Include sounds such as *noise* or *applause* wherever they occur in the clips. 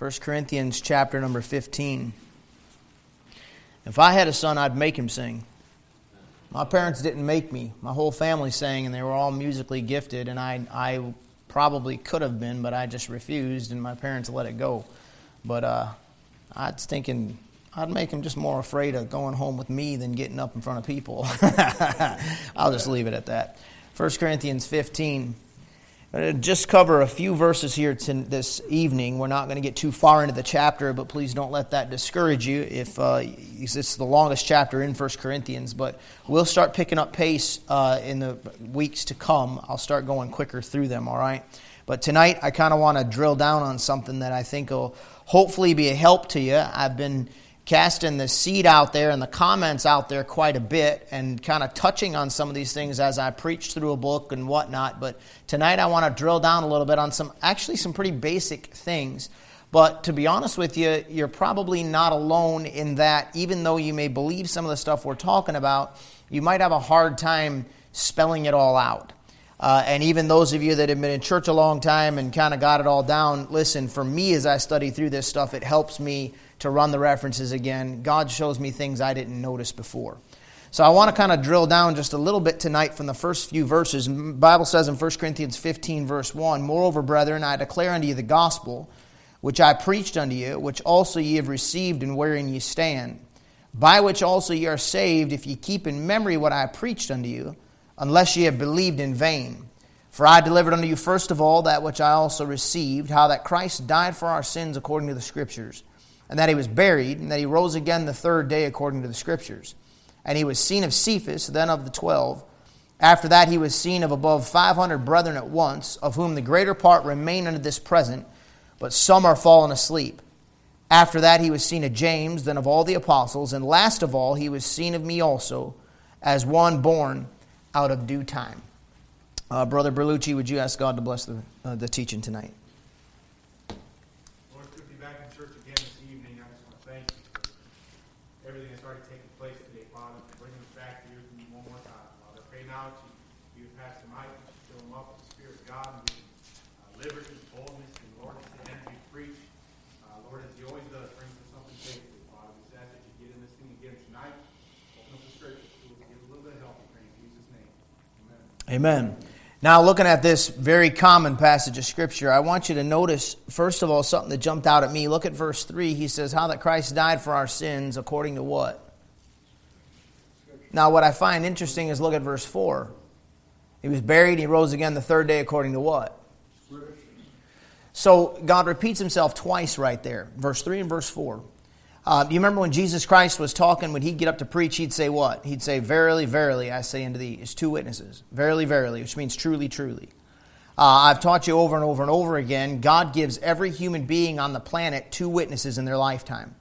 1 Corinthians chapter number 15. If I had a son, I'd make him sing. My parents didn't make me. My whole family sang, and they were all musically gifted, and I, I probably could have been, but I just refused, and my parents let it go. But uh, I was thinking I'd make him just more afraid of going home with me than getting up in front of people. *laughs* I'll just leave it at that. 1 Corinthians 15. Just cover a few verses here this evening. We're not going to get too far into the chapter, but please don't let that discourage you. If uh, it's the longest chapter in 1 Corinthians, but we'll start picking up pace uh, in the weeks to come. I'll start going quicker through them. All right. But tonight, I kind of want to drill down on something that I think will hopefully be a help to you. I've been casting the seed out there and the comments out there quite a bit and kind of touching on some of these things as I preach through a book and whatnot. But tonight I want to drill down a little bit on some, actually, some pretty basic things. But to be honest with you, you're probably not alone in that, even though you may believe some of the stuff we're talking about, you might have a hard time spelling it all out. Uh, and even those of you that have been in church a long time and kind of got it all down, listen, for me as I study through this stuff, it helps me to run the references again. God shows me things I didn't notice before. So I want to kind of drill down just a little bit tonight from the first few verses. The Bible says in 1 Corinthians 15, verse 1 Moreover, brethren, I declare unto you the gospel which I preached unto you, which also ye have received and wherein ye stand, by which also ye are saved, if ye keep in memory what I preached unto you, unless ye have believed in vain. For I delivered unto you first of all that which I also received, how that Christ died for our sins according to the Scriptures and that he was buried, and that he rose again the third day according to the Scriptures. And he was seen of Cephas, then of the twelve. After that, he was seen of above five hundred brethren at once, of whom the greater part remain unto this present, but some are fallen asleep. After that, he was seen of James, then of all the apostles, and last of all, he was seen of me also, as one born out of due time. Uh, Brother Berlucci, would you ask God to bless the, uh, the teaching tonight? Amen. Now, looking at this very common passage of Scripture, I want you to notice, first of all, something that jumped out at me. Look at verse 3. He says, How that Christ died for our sins according to what? Now, what I find interesting is look at verse 4. He was buried, he rose again the third day according to what? So, God repeats himself twice right there, verse 3 and verse 4. Uh, you remember when Jesus Christ was talking, when he'd get up to preach, he'd say what? He'd say, Verily, verily, I say unto thee. It's two witnesses. Verily, verily, which means truly, truly. Uh, I've taught you over and over and over again, God gives every human being on the planet two witnesses in their lifetime.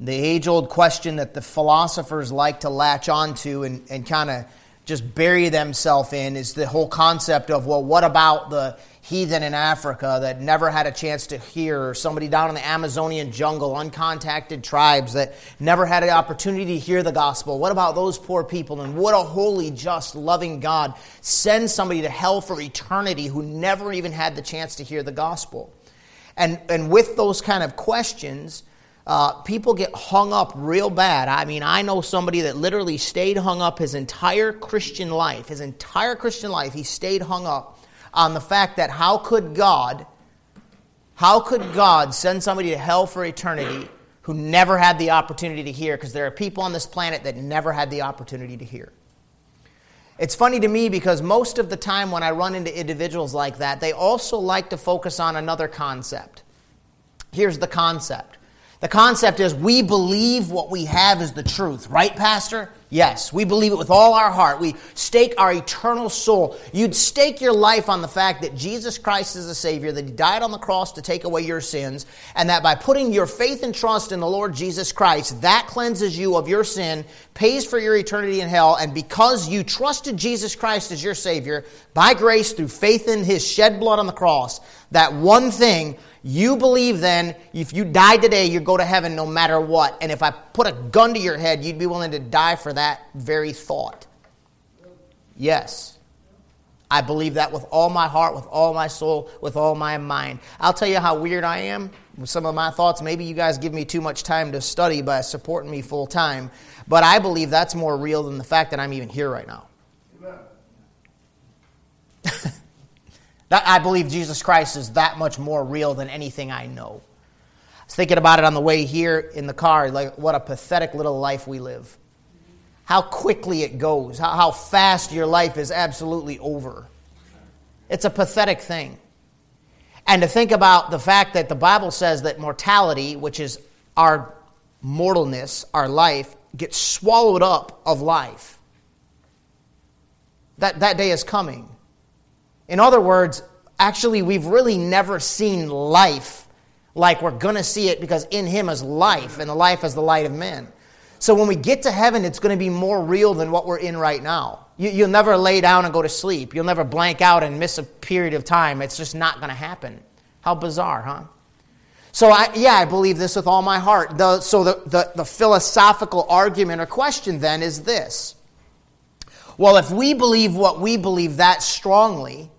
The age old question that the philosophers like to latch onto and, and kind of just bury themselves in is the whole concept of, well, what about the heathen in Africa that never had a chance to hear, somebody down in the Amazonian jungle, uncontacted tribes that never had an opportunity to hear the gospel. What about those poor people? And what a holy, just, loving God send somebody to hell for eternity who never even had the chance to hear the gospel? And, and with those kind of questions, uh, people get hung up real bad. I mean, I know somebody that literally stayed hung up his entire Christian life. His entire Christian life, he stayed hung up on the fact that how could God, how could God send somebody to hell for eternity who never had the opportunity to hear? Because there are people on this planet that never had the opportunity to hear. It's funny to me because most of the time when I run into individuals like that, they also like to focus on another concept. Here's the concept the concept is we believe what we have is the truth, right, Pastor? Yes, we believe it with all our heart. We stake our eternal soul. You'd stake your life on the fact that Jesus Christ is the Savior, that He died on the cross to take away your sins, and that by putting your faith and trust in the Lord Jesus Christ, that cleanses you of your sin, pays for your eternity in hell, and because you trusted Jesus Christ as your Savior, by grace through faith in His shed blood on the cross, that one thing you believe then, if you die today, you go to heaven no matter what. And if I put a gun to your head, you'd be willing to die for that very thought. Yes. I believe that with all my heart, with all my soul, with all my mind. I'll tell you how weird I am. With some of my thoughts. Maybe you guys give me too much time to study by supporting me full time, but I believe that's more real than the fact that I'm even here right now. *laughs* I believe Jesus Christ is that much more real than anything I know. I was thinking about it on the way here in the car, like what a pathetic little life we live. How quickly it goes, how, how fast your life is absolutely over. It's a pathetic thing. And to think about the fact that the Bible says that mortality, which is our mortalness, our life, gets swallowed up of life. That, that day is coming. In other words, actually, we've really never seen life like we're going to see it because in Him is life, and the life is the light of men. So when we get to heaven, it's going to be more real than what we're in right now. You, will never lay down and go to sleep. You'll never blank out and miss a period of time. It's just not going to happen. How bizarre, huh? So, I, yeah, I believe this with all my heart. The, so, the, the, the philosophical argument or question then is this Well, if we believe what we believe that strongly,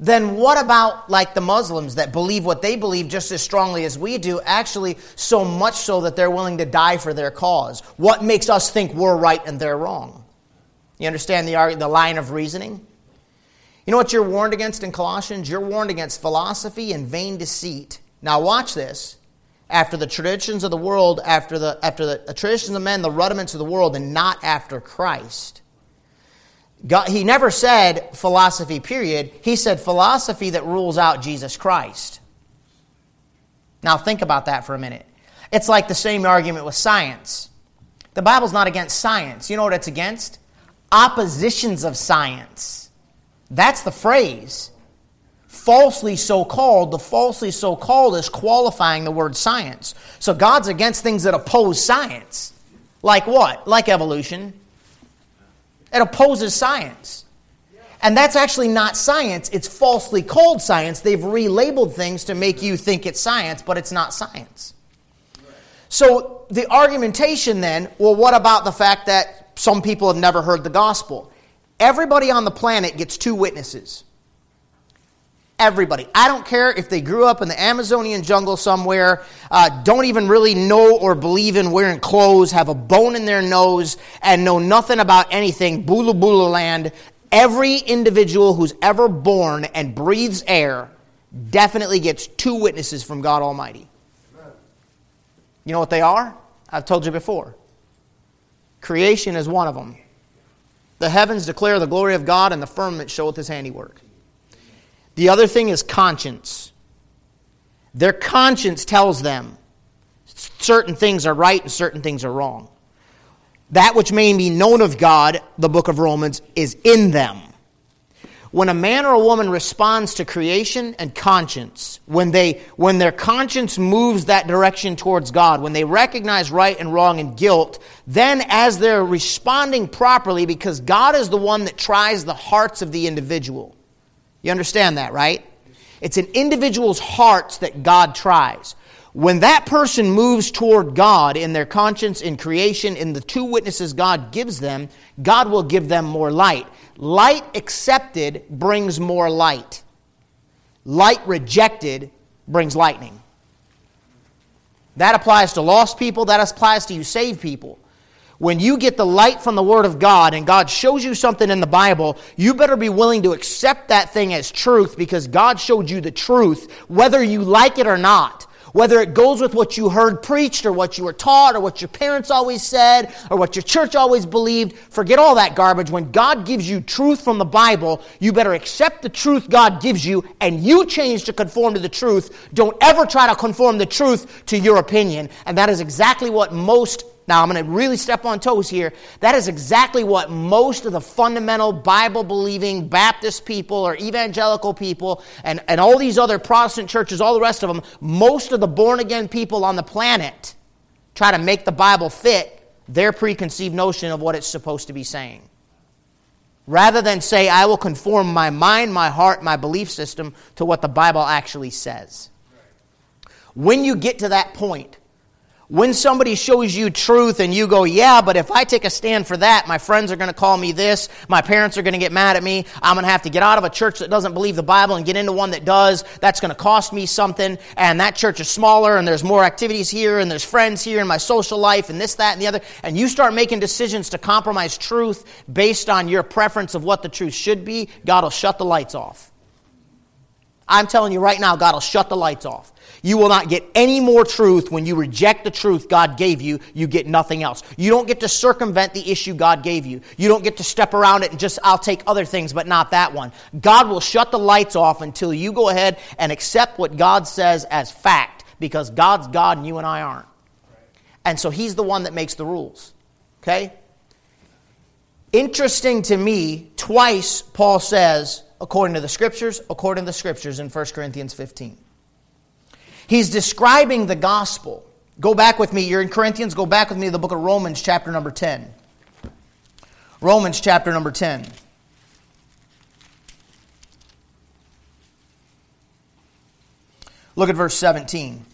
then what about like the Muslims that believe what they believe just as strongly as we do, actually so much so that they're willing to die for their cause? What makes us think we're right and they're wrong? You understand the, the line of reasoning? You know what you're warned against in Colossians? You're warned against philosophy and vain deceit. Now, watch this. After the traditions of the world, after the, after the, the traditions of men, the rudiments of the world, and not after Christ. God, he never said philosophy, period. He said philosophy that rules out Jesus Christ. Now, think about that for a minute. It's like the same argument with science. The Bible's not against science. You know what it's against? Oppositions of science. That's the phrase. Falsely so called, the falsely so called is qualifying the word science. So God's against things that oppose science. Like what? Like evolution, it opposes science. And that's actually not science, it's falsely called science. They've relabeled things to make you think it's science, but it's not science. So the argumentation then, well, what about the fact that some people have never heard the gospel? Everybody on the planet gets two witnesses. Everybody. I don't care if they grew up in the Amazonian jungle somewhere, uh, don't even really know or believe in wearing clothes, have a bone in their nose, and know nothing about anything, Bula Bula land. Every individual who's ever born and breathes air definitely gets two witnesses from God Almighty. You know what they are? I've told you before. Creation is one of them. The heavens declare the glory of God, and the firmament showeth his handiwork. The other thing is conscience. Their conscience tells them certain things are right and certain things are wrong. That which may be known of God, the book of Romans, is in them. When a man or a woman responds to creation and conscience, when, they, when their conscience moves that direction towards God, when they recognize right and wrong and guilt, then as they're responding properly, because God is the one that tries the hearts of the individual, you understand that, right? It's an individual's hearts that God tries. When that person moves toward God in their conscience, in creation, in the two witnesses God gives them, God will give them more light. Light accepted brings more light. Light rejected brings lightning. That applies to lost people, that applies to you saved people. When you get the light from the Word of God and God shows you something in the Bible, you better be willing to accept that thing as truth because God showed you the truth, whether you like it or not. Whether it goes with what you heard preached or what you were taught or what your parents always said or what your church always believed, forget all that garbage. When God gives you truth from the Bible, you better accept the truth God gives you and you change to conform to the truth. Don't ever try to conform the truth to your opinion. And that is exactly what most now, I'm going to really step on toes here. That is exactly what most of the fundamental Bible believing Baptist people or evangelical people and, and all these other Protestant churches, all the rest of them, most of the born again people on the planet try to make the Bible fit their preconceived notion of what it's supposed to be saying. Rather than say, I will conform my mind, my heart, my belief system to what the Bible actually says. When you get to that point, When somebody shows you truth and you go, yeah, but if I take a stand for that, my friends are going to call me this, my parents are going to get mad at me, I'm going to have to get out of a church that doesn't believe the Bible and get into one that does, that's going to cost me something, and that church is smaller, and there's more activities here, and there's friends here, and my social life, and this, that, and the other, and you start making decisions to compromise truth based on your preference of what the truth should be, God will shut the lights off. I'm telling you right now, God will shut the lights off. You will not get any more truth when you reject the truth God gave you. You get nothing else. You don't get to circumvent the issue God gave you. You don't get to step around it and just, I'll take other things, but not that one. God will shut the lights off until you go ahead and accept what God says as fact because God's God and you and I aren't. And so He's the one that makes the rules. Okay? Interesting to me, twice Paul says, according to the scriptures, according to the scriptures in 1 Corinthians 15. He's describing the gospel. Go back with me. You're in Corinthians. Go back with me to the book of Romans, chapter number 10. Romans, chapter number 10. Look at verse 17.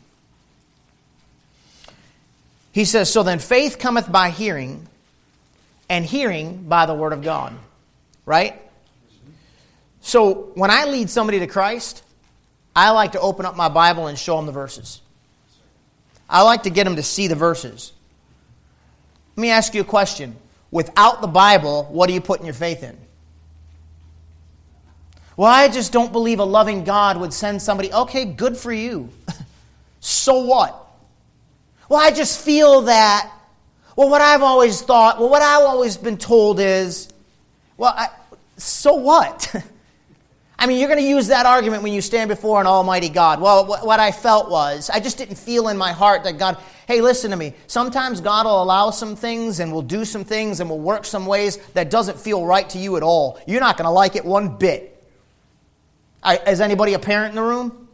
He says, So then faith cometh by hearing, and hearing by the word of God. Right? So when I lead somebody to Christ, I like to open up my Bible and show them the verses. I like to get them to see the verses. Let me ask you a question. Without the Bible, what are you putting your faith in? Well, I just don't believe a loving God would send somebody. Okay, good for you. *laughs* so what? Well, I just feel that. Well, what I've always thought, well, what I've always been told is, well, I, so what? *laughs* I mean, you're going to use that argument when you stand before an almighty God. Well, what I felt was, I just didn't feel in my heart that God, hey, listen to me. Sometimes God will allow some things and will do some things and will work some ways that doesn't feel right to you at all. You're not going to like it one bit. I, is anybody a parent in the room?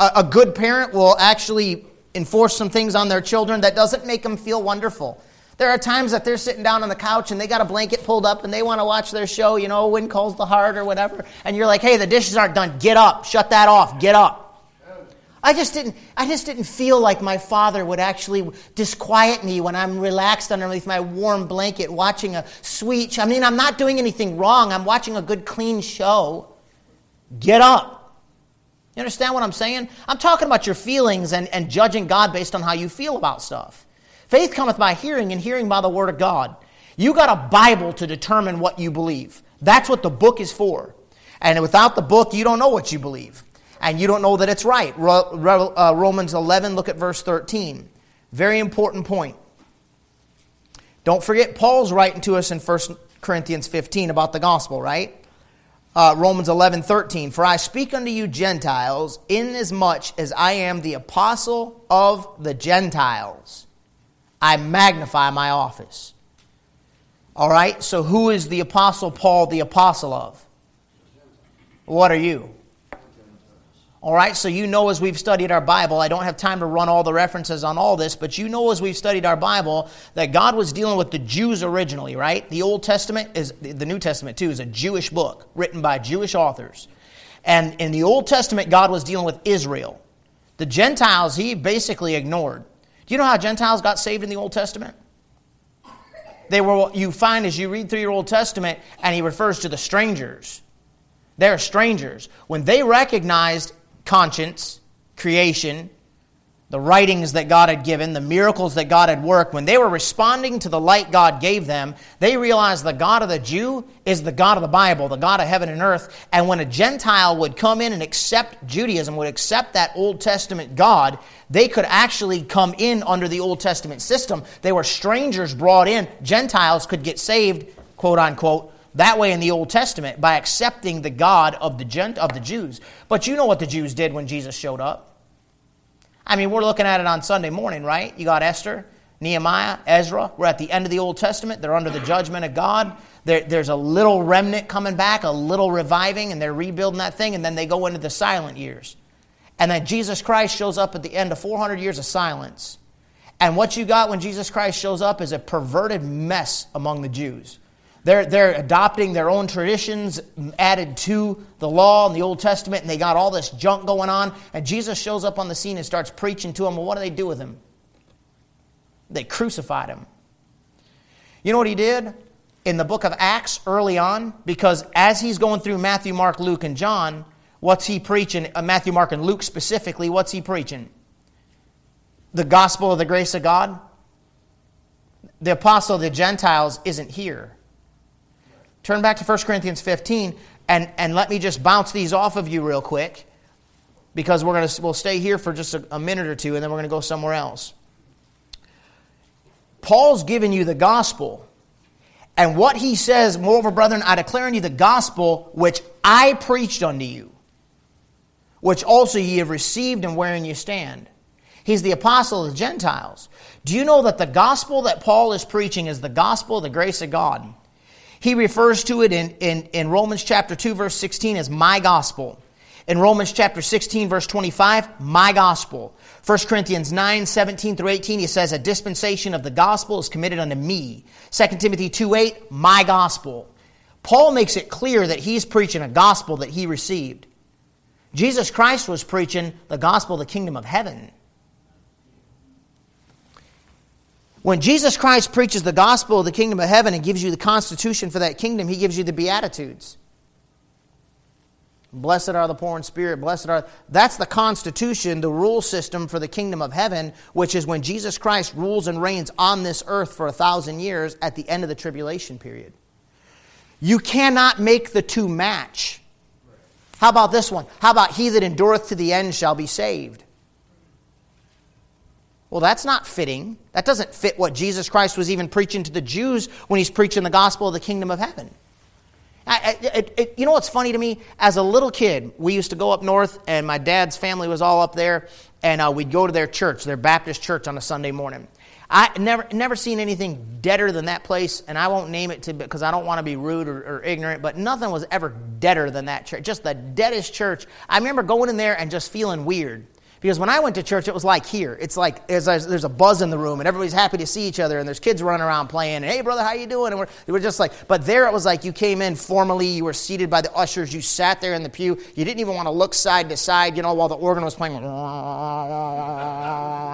A, a good parent will actually enforce some things on their children that doesn't make them feel wonderful. There are times that they're sitting down on the couch and they got a blanket pulled up and they want to watch their show, you know, When Calls the Heart or whatever. And you're like, hey, the dishes aren't done. Get up. Shut that off. Get up. I just didn't I just didn't feel like my father would actually disquiet me when I'm relaxed underneath my warm blanket watching a sweet I mean I'm not doing anything wrong. I'm watching a good clean show. Get up. You understand what I'm saying? I'm talking about your feelings and, and judging God based on how you feel about stuff. Faith cometh by hearing, and hearing by the Word of God. You got a Bible to determine what you believe. That's what the book is for. And without the book, you don't know what you believe. And you don't know that it's right. Uh, Romans 11, look at verse 13. Very important point. Don't forget, Paul's writing to us in 1 Corinthians 15 about the gospel, right? Uh, Romans 11, 13. For I speak unto you Gentiles, inasmuch as I am the apostle of the Gentiles. I magnify my office. All right, so who is the Apostle Paul the apostle of? What are you? All right, so you know as we've studied our Bible, I don't have time to run all the references on all this, but you know as we've studied our Bible that God was dealing with the Jews originally, right? The Old Testament is, the New Testament too, is a Jewish book written by Jewish authors. And in the Old Testament, God was dealing with Israel. The Gentiles, he basically ignored. You know how Gentiles got saved in the Old Testament? They were what you find as you read through your Old Testament, and he refers to the strangers. They're strangers. When they recognized conscience, creation, the writings that God had given, the miracles that God had worked, when they were responding to the light God gave them, they realized the God of the Jew is the God of the Bible, the God of heaven and earth. And when a Gentile would come in and accept Judaism, would accept that Old Testament God, they could actually come in under the Old Testament system. They were strangers brought in. Gentiles could get saved, quote unquote, that way in the Old Testament by accepting the God of the, Gent- of the Jews. But you know what the Jews did when Jesus showed up. I mean, we're looking at it on Sunday morning, right? You got Esther, Nehemiah, Ezra. We're at the end of the Old Testament. They're under the judgment of God. There, there's a little remnant coming back, a little reviving, and they're rebuilding that thing, and then they go into the silent years. And then Jesus Christ shows up at the end of 400 years of silence. And what you got when Jesus Christ shows up is a perverted mess among the Jews. They're, they're adopting their own traditions added to the law and the Old Testament, and they got all this junk going on. And Jesus shows up on the scene and starts preaching to them. Well, what do they do with him? They crucified him. You know what he did? In the book of Acts early on, because as he's going through Matthew, Mark, Luke, and John, what's he preaching? Uh, Matthew, Mark, and Luke specifically, what's he preaching? The gospel of the grace of God? The apostle of the Gentiles isn't here. Turn back to 1 Corinthians 15 and, and let me just bounce these off of you real quick because we're going to we'll stay here for just a, a minute or two and then we're going to go somewhere else. Paul's given you the gospel. And what he says, moreover, brethren, I declare unto you the gospel which I preached unto you, which also ye have received and wherein you stand. He's the apostle of the Gentiles. Do you know that the gospel that Paul is preaching is the gospel of the grace of God? He refers to it in, in, in Romans chapter 2, verse 16 as my gospel. In Romans chapter 16, verse 25, my gospel. 1 Corinthians 9, 17 through 18, he says, A dispensation of the gospel is committed unto me. 2 Timothy 2, 8, my gospel. Paul makes it clear that he's preaching a gospel that he received. Jesus Christ was preaching the gospel of the kingdom of heaven. When Jesus Christ preaches the gospel of the kingdom of heaven and gives you the constitution for that kingdom, he gives you the Beatitudes. Blessed are the poor in spirit. Blessed are. That's the constitution, the rule system for the kingdom of heaven, which is when Jesus Christ rules and reigns on this earth for a thousand years at the end of the tribulation period. You cannot make the two match. How about this one? How about he that endureth to the end shall be saved? Well, that's not fitting. That doesn't fit what Jesus Christ was even preaching to the Jews when he's preaching the gospel of the kingdom of heaven. I, it, it, you know what's funny to me? As a little kid, we used to go up north, and my dad's family was all up there, and uh, we'd go to their church, their Baptist church, on a Sunday morning. I never never seen anything deader than that place, and I won't name it to because I don't want to be rude or, or, ignorant. But nothing was ever deader than that church. Just the deadest church. I remember going in there and just feeling weird. Because when I went to church, it was like here. It's like there's a, buzz in the room, and everybody's happy to see each other, and there's kids running around playing. And hey, brother, how you doing? And we're, we're just like, but there it was like you came in formally, you were seated by the ushers, you sat there in the pew, you didn't even want to look side to side, you know, while the organ was playing. *laughs*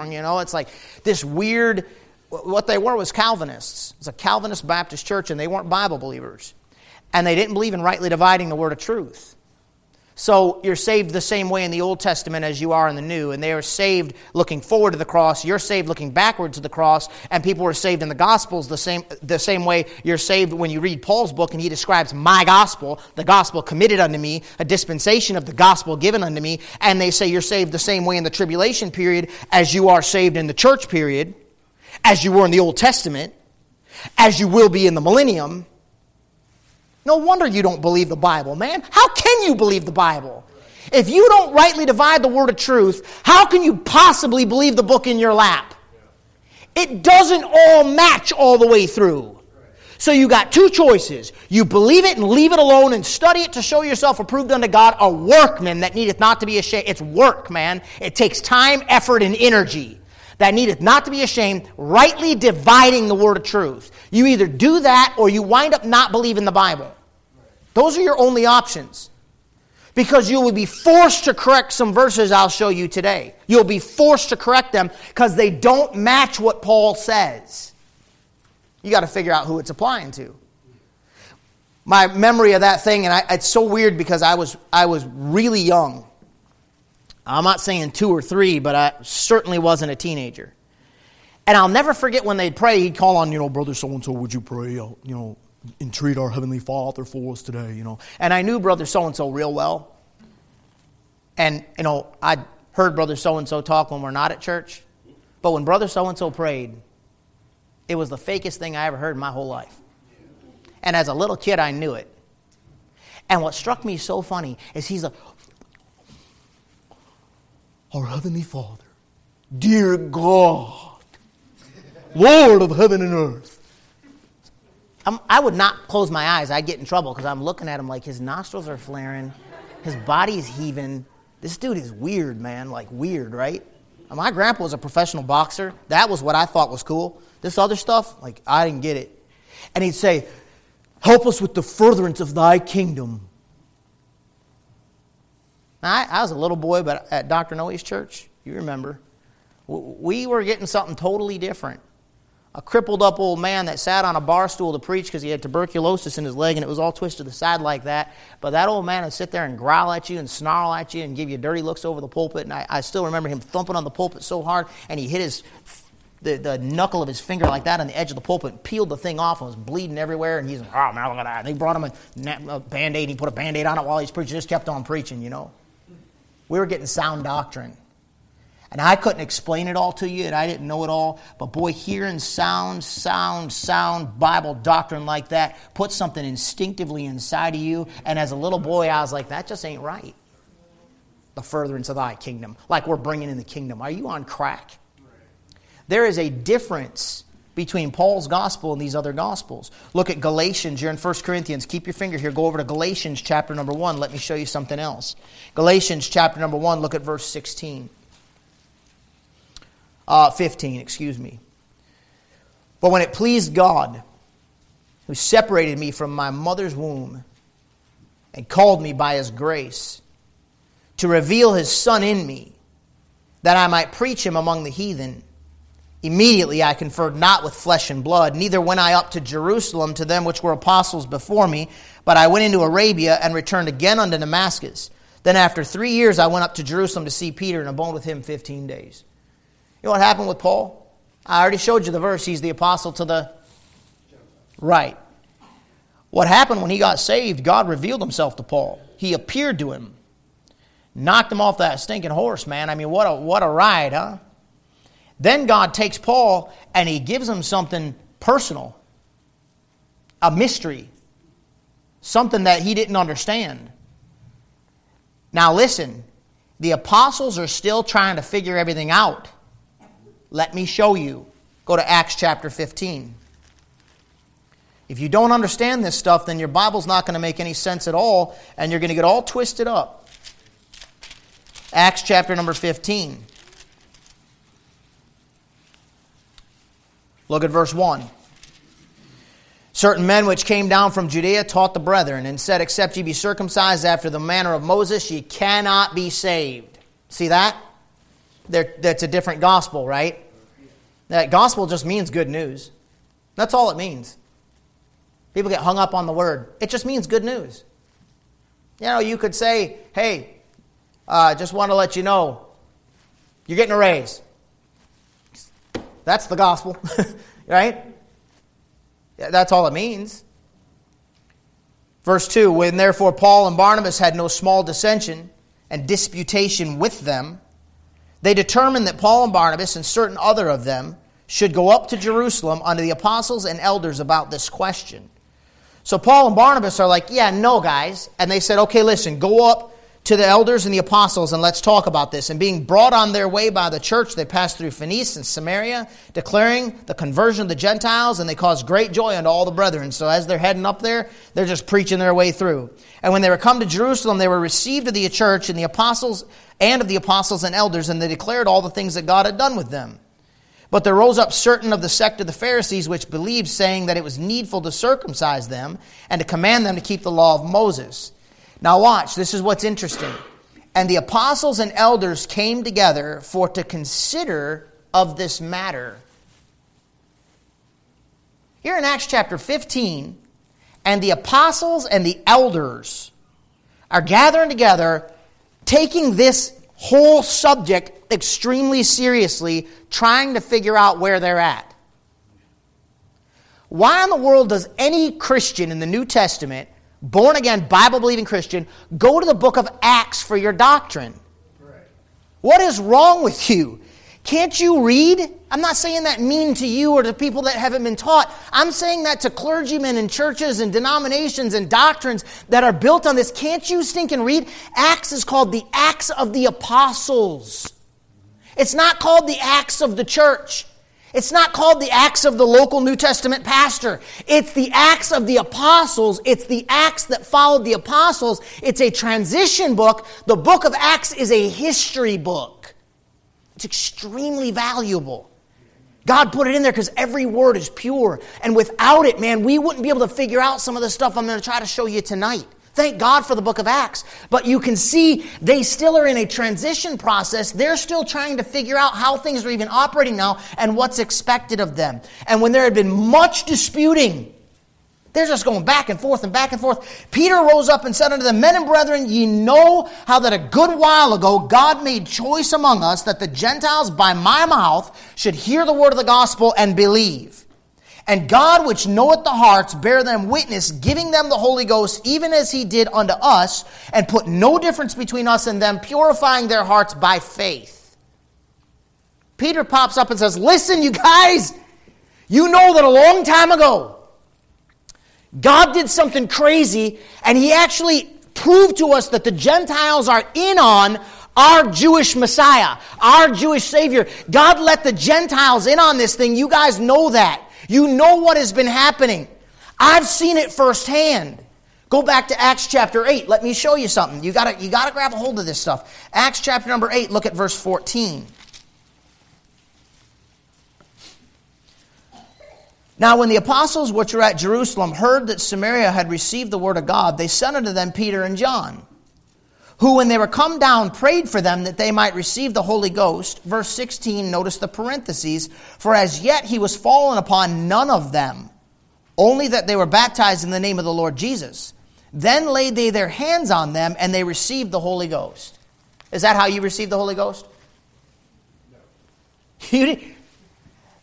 You know, it's like this weird. What they were was Calvinists. It's a Calvinist Baptist church, and they weren't Bible believers, and they didn't believe in rightly dividing the word of truth. So you're saved the same way in the Old Testament as you are in the New. And they are saved looking forward to the cross. You're saved looking backward to the cross. And people are saved in the Gospels the same, the same way you're saved when you read Paul's book and he describes my gospel, the gospel committed unto me, a dispensation of the gospel given unto me. And they say you're saved the same way in the tribulation period as you are saved in the church period, as you were in the Old Testament, as you will be in the millennium. No wonder you don't believe the Bible, man. How can you believe the Bible? If you don't rightly divide the word of truth, how can you possibly believe the book in your lap? It doesn't all match all the way through. So you got two choices. You believe it and leave it alone and study it to show yourself approved unto God, a workman that needeth not to be ashamed. It's work, man. It takes time, effort, and energy that needeth not to be ashamed, rightly dividing the word of truth. You either do that or you wind up not believing the Bible. Those are your only options. Because you will be forced to correct some verses I'll show you today. You'll be forced to correct them because they don't match what Paul says. You got to figure out who it's applying to. My memory of that thing, and I, it's so weird because I was, I was really young. I'm not saying two or three, but I certainly wasn't a teenager. And I'll never forget when they'd pray, he'd call on, you know, brother so and so, would you pray? you know, entreat our Heavenly Father for us today, you know. And I knew brother so and so real well. And, you know, I heard brother so and so talk when we're not at church. But when brother so and so prayed, it was the fakest thing I ever heard in my whole life. And as a little kid, I knew it. And what struck me so funny is he's a, our Heavenly Father, dear God, Lord of heaven and earth. I'm, i would not close my eyes. I'd get in trouble because I'm looking at him like his nostrils are flaring, his body's heaving. This dude is weird, man. Like, weird, right? My grandpa was a professional boxer. That was what I thought was cool. This other stuff, like, I didn't get it. And he'd say, Help us with the furtherance of thy kingdom. Now, I, I was a little boy, but at Dr. Noe's church, you remember, we were getting something totally different. A crippled up old man that sat on a bar stool to preach because he had tuberculosis in his leg and it was all twisted to the side like that. But that old man would sit there and growl at you and snarl at you and give you dirty looks over the pulpit. And I, I still remember him thumping on the pulpit so hard and he hit his the, the knuckle of his finger like that on the edge of the pulpit and peeled the thing off and was bleeding everywhere. And he's like, oh, man, look at that. And they brought him a, a band aid. He put a band aid on it while he's preaching. Just kept on preaching, you know. We were getting sound doctrine. And I couldn't explain it all to you, and I didn't know it all. But boy, hearing sound, sound, sound Bible doctrine like that puts something instinctively inside of you. And as a little boy, I was like, that just ain't right. The furtherance of thy kingdom, like we're bringing in the kingdom. Are you on crack? There is a difference between Paul's gospel and these other gospels. Look at Galatians. You're in 1 Corinthians. Keep your finger here. Go over to Galatians chapter number 1. Let me show you something else. Galatians chapter number 1, look at verse 16 uh, 15, excuse me. But when it pleased God, who separated me from my mother's womb and called me by his grace, to reveal his Son in me, that I might preach him among the heathen, immediately I conferred not with flesh and blood, neither went I up to Jerusalem to them which were apostles before me, but I went into Arabia and returned again unto Damascus. Then after three years I went up to Jerusalem to see Peter and abode with him fifteen days. You know what happened with Paul? I already showed you the verse. He's the apostle to the. Right. What happened when he got saved, God revealed himself to Paul. He appeared to him. Knocked him off that stinking horse, man. I mean, what a, what a ride, huh? Then God takes Paul and he gives him something personal, a mystery, something that he didn't understand. Now, listen, the apostles are still trying to figure everything out. Let me show you. Go to Acts chapter 15. If you don't understand this stuff, then your Bible's not going to make any sense at all, and you're going to get all twisted up. Acts chapter number 15. Look at verse 1. Certain men which came down from Judea taught the brethren and said, Except ye be circumcised after the manner of Moses, ye cannot be saved. See that? That's a different gospel, right? That gospel just means good news. That's all it means. People get hung up on the word. It just means good news. You know, you could say, hey, I uh, just want to let you know you're getting a raise. That's the gospel, *laughs* right? That's all it means. Verse 2 When therefore Paul and Barnabas had no small dissension and disputation with them, they determined that Paul and Barnabas and certain other of them should go up to Jerusalem unto the apostles and elders about this question. So Paul and Barnabas are like, yeah, no, guys. And they said, okay, listen, go up to the elders and the apostles and let's talk about this. And being brought on their way by the church, they passed through Phoenice and Samaria, declaring the conversion of the Gentiles, and they caused great joy unto all the brethren. So as they're heading up there, they're just preaching their way through. And when they were come to Jerusalem, they were received of the church and the apostles and of the apostles and elders, and they declared all the things that God had done with them. But there rose up certain of the sect of the Pharisees which believed, saying that it was needful to circumcise them and to command them to keep the law of Moses. Now, watch, this is what's interesting. And the apostles and elders came together for to consider of this matter. Here in Acts chapter 15, and the apostles and the elders are gathering together taking this whole subject extremely seriously, trying to figure out where they're at. Why in the world does any Christian in the New Testament, born again, Bible believing Christian, go to the book of Acts for your doctrine? What is wrong with you? Can't you read? I'm not saying that mean to you or to people that haven't been taught. I'm saying that to clergymen and churches and denominations and doctrines that are built on this. Can't you stink and read? Acts is called the Acts of the Apostles. It's not called the Acts of the church. It's not called the Acts of the local New Testament pastor. It's the Acts of the Apostles. It's the Acts that followed the Apostles. It's a transition book. The book of Acts is a history book. It's extremely valuable. God put it in there because every word is pure. And without it, man, we wouldn't be able to figure out some of the stuff I'm going to try to show you tonight. Thank God for the book of Acts. But you can see they still are in a transition process. They're still trying to figure out how things are even operating now and what's expected of them. And when there had been much disputing, they're just going back and forth and back and forth. Peter rose up and said unto them, Men and brethren, ye know how that a good while ago God made choice among us that the Gentiles by my mouth should hear the word of the gospel and believe. And God, which knoweth the hearts, bear them witness, giving them the Holy Ghost, even as he did unto us, and put no difference between us and them, purifying their hearts by faith. Peter pops up and says, Listen, you guys, you know that a long time ago, God did something crazy, and He actually proved to us that the Gentiles are in on our Jewish Messiah, our Jewish Savior. God let the Gentiles in on this thing. You guys know that. You know what has been happening. I've seen it firsthand. Go back to Acts chapter 8. Let me show you something. You gotta, you gotta grab a hold of this stuff. Acts chapter number 8, look at verse 14. Now, when the apostles which were at Jerusalem heard that Samaria had received the word of God, they sent unto them Peter and John, who, when they were come down, prayed for them that they might receive the Holy Ghost. Verse 16, notice the parentheses, for as yet he was fallen upon none of them, only that they were baptized in the name of the Lord Jesus. Then laid they their hands on them, and they received the Holy Ghost. Is that how you received the Holy Ghost? *laughs* No.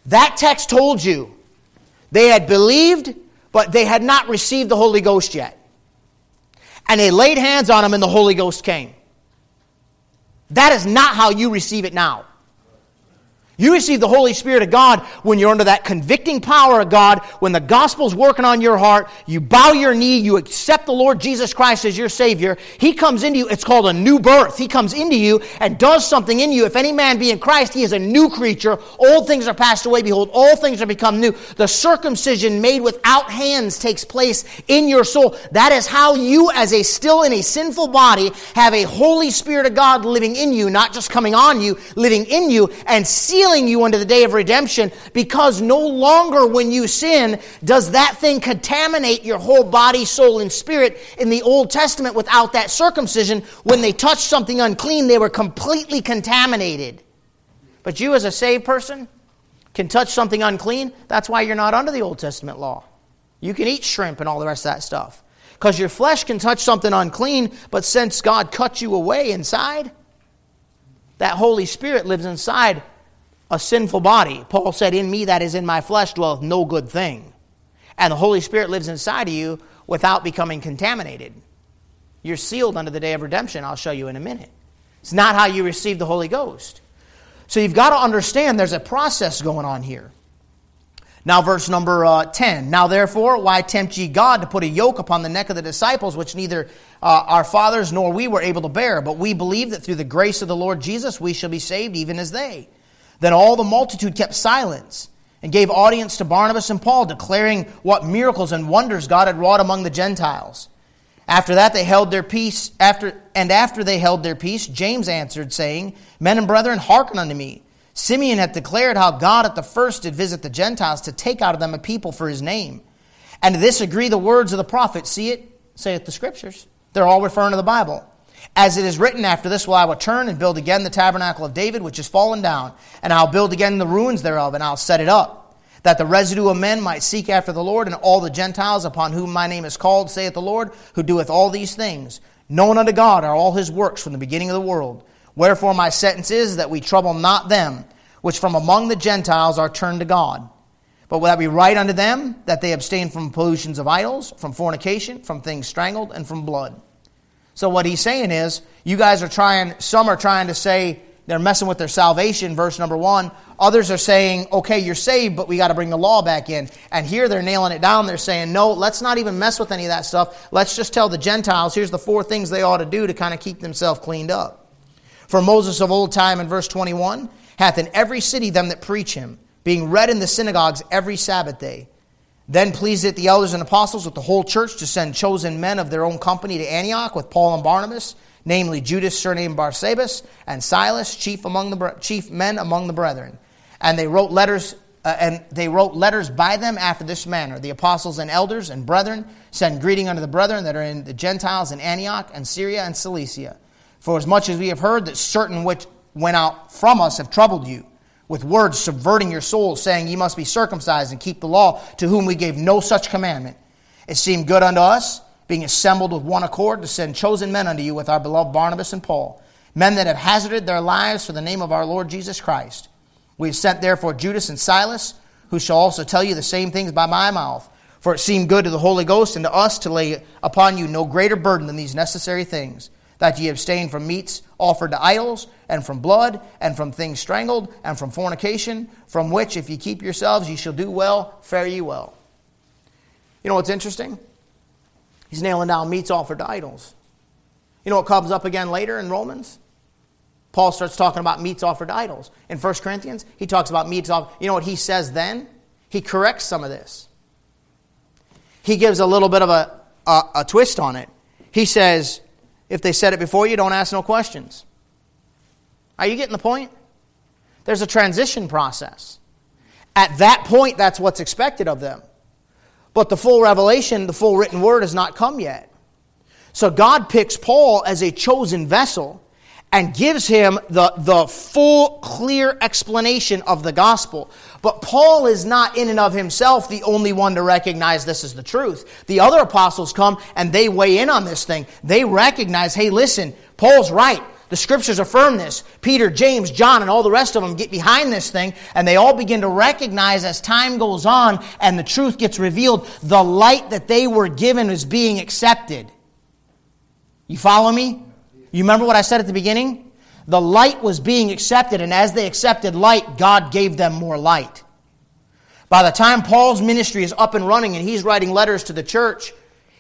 that text told you they had believed, but they had not received the Holy Ghost yet. And they laid hands on them, and the Holy Ghost came. That is not how you receive it now. You receive the Holy Spirit of God when you're under that convicting power of God, when the gospel's working on your heart, you bow your knee, you accept the Lord Jesus Christ as your Savior. He comes into you, it's called a new birth. He comes into you and does something in you. If any man be in Christ, he is a new creature. Old things are passed away. Behold, all things are become new. The circumcision made without hands takes place in your soul. That is how you, as a still in a sinful body, have a Holy Spirit of God living in you, not just coming on you, living in you, and sealing you unto the day of redemption because no longer when you sin does that thing contaminate your whole body, soul, and spirit. In the Old Testament, without that circumcision, when they touched something unclean, they were completely contaminated. But you, as a saved person, can touch something unclean. That's why you're not under the Old Testament law. You can eat shrimp and all the rest of that stuff. Because your flesh can touch something unclean, but since God cut you away inside, that Holy Spirit lives inside a sinful body. Paul said, In me, that is in my flesh, dwelleth no good thing. And the Holy Spirit lives inside of you without becoming contaminated. You're sealed under the day of redemption. I'll show you in a minute. It's not how you receive the Holy Ghost. So you've got to understand there's a process going on here. Now, verse number uh, 10. Now, therefore, why tempt ye God to put a yoke upon the neck of the disciples, which neither uh, our fathers nor we were able to bear? But we believe that through the grace of the Lord Jesus we shall be saved, even as they. Then all the multitude kept silence and gave audience to Barnabas and Paul, declaring what miracles and wonders God had wrought among the Gentiles. After that they held their peace, after and after they held their peace, James answered, saying, Men and brethren, hearken unto me. Simeon hath declared how God at the first did visit the Gentiles to take out of them a people for his name. And to this agree the words of the prophet. See it? Saith the scriptures. They're all referring to the Bible. As it is written, after this will I return and build again the tabernacle of David, which is fallen down, and I'll build again the ruins thereof, and I'll set it up, that the residue of men might seek after the Lord, and all the Gentiles upon whom my name is called, saith the Lord, who doeth all these things. Known unto God are all his works from the beginning of the world. Wherefore my sentence is that we trouble not them, which from among the Gentiles are turned to God. But will that be right unto them, that they abstain from pollutions of idols, from fornication, from things strangled, and from blood? So what he's saying is, you guys are trying, some are trying to say they're messing with their salvation, verse number one. Others are saying, okay, you're saved, but we got to bring the law back in. And here they're nailing it down. They're saying, no, let's not even mess with any of that stuff. Let's just tell the Gentiles, here's the four things they ought to do to kind of keep themselves cleaned up. For Moses of old time in verse 21 hath in every city them that preach him, being read in the synagogues every Sabbath day. Then pleased it the elders and apostles with the whole church to send chosen men of their own company to Antioch with Paul and Barnabas, namely Judas surnamed Barsabas and Silas, chief among the chief men among the brethren. And they wrote letters uh, and they wrote letters by them after this manner The apostles and elders and brethren send greeting unto the brethren that are in the Gentiles in Antioch and Syria and Cilicia. For as much as we have heard that certain which went out from us have troubled you, with words subverting your souls, saying, Ye must be circumcised and keep the law, to whom we gave no such commandment. It seemed good unto us, being assembled with one accord, to send chosen men unto you with our beloved Barnabas and Paul, men that have hazarded their lives for the name of our Lord Jesus Christ. We have sent therefore Judas and Silas, who shall also tell you the same things by my mouth. For it seemed good to the Holy Ghost and to us to lay upon you no greater burden than these necessary things, that ye abstain from meats offered to idols, and from blood, and from things strangled, and from fornication, from which, if ye keep yourselves, ye shall do well, fare ye well. You know what's interesting? He's nailing down meats offered to idols. You know what comes up again later in Romans? Paul starts talking about meats offered to idols. In 1 Corinthians, he talks about meats offered. You know what he says then? He corrects some of this. He gives a little bit of a, a, a twist on it. He says, if they said it before you, don't ask no questions. Are you getting the point? There's a transition process. At that point, that's what's expected of them. But the full revelation, the full written word, has not come yet. So God picks Paul as a chosen vessel and gives him the, the full, clear explanation of the gospel. But Paul is not in and of himself the only one to recognize this is the truth. The other apostles come and they weigh in on this thing. They recognize, hey, listen, Paul's right. The scriptures affirm this. Peter, James, John, and all the rest of them get behind this thing, and they all begin to recognize as time goes on and the truth gets revealed, the light that they were given is being accepted. You follow me? You remember what I said at the beginning? The light was being accepted, and as they accepted light, God gave them more light. By the time Paul's ministry is up and running and he's writing letters to the church,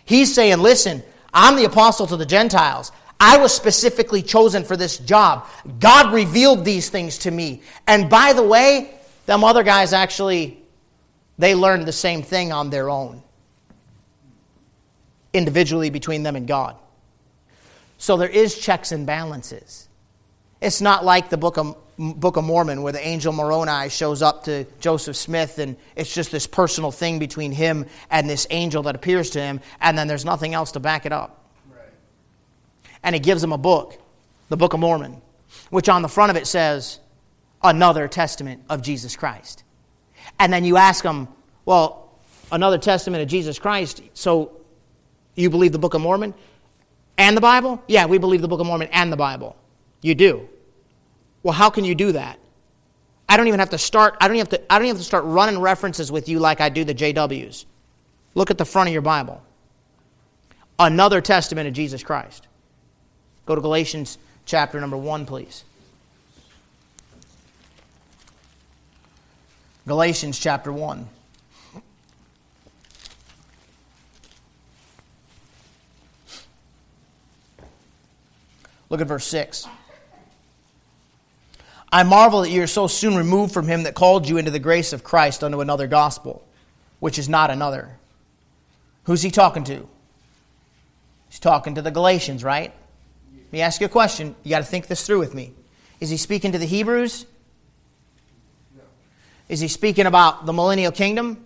he's saying, Listen, I'm the apostle to the Gentiles. I was specifically chosen for this job. God revealed these things to me. And by the way, them other guys actually they learned the same thing on their own. Individually between them and God. So there is checks and balances. It's not like the Book of, Book of Mormon where the angel Moroni shows up to Joseph Smith and it's just this personal thing between him and this angel that appears to him, and then there's nothing else to back it up. Right. And he gives him a book, the Book of Mormon, which on the front of it says, Another Testament of Jesus Christ. And then you ask him, Well, another testament of Jesus Christ, so you believe the Book of Mormon? And the Bible? Yeah, we believe the Book of Mormon and the Bible. You do. Well, how can you do that? I don't even have to start, I don't have to, I don't have to start running references with you like I do the JWs. Look at the front of your Bible. Another testament of Jesus Christ. Go to Galatians chapter number 1, please. Galatians chapter 1. Look at verse 6. I marvel that you are so soon removed from him that called you into the grace of Christ unto another gospel, which is not another. Who's he talking to? He's talking to the Galatians, right? Let me ask you a question. You got to think this through with me. Is he speaking to the Hebrews? Is he speaking about the millennial kingdom?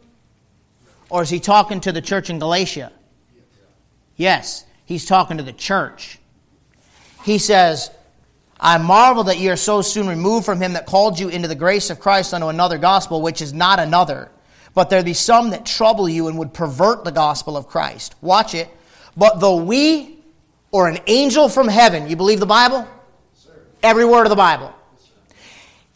Or is he talking to the church in Galatia? Yes, he's talking to the church he says, I marvel that ye are so soon removed from him that called you into the grace of Christ unto another gospel, which is not another. But there be some that trouble you and would pervert the gospel of Christ. Watch it. But though we or an angel from heaven, you believe the Bible? Every word of the Bible.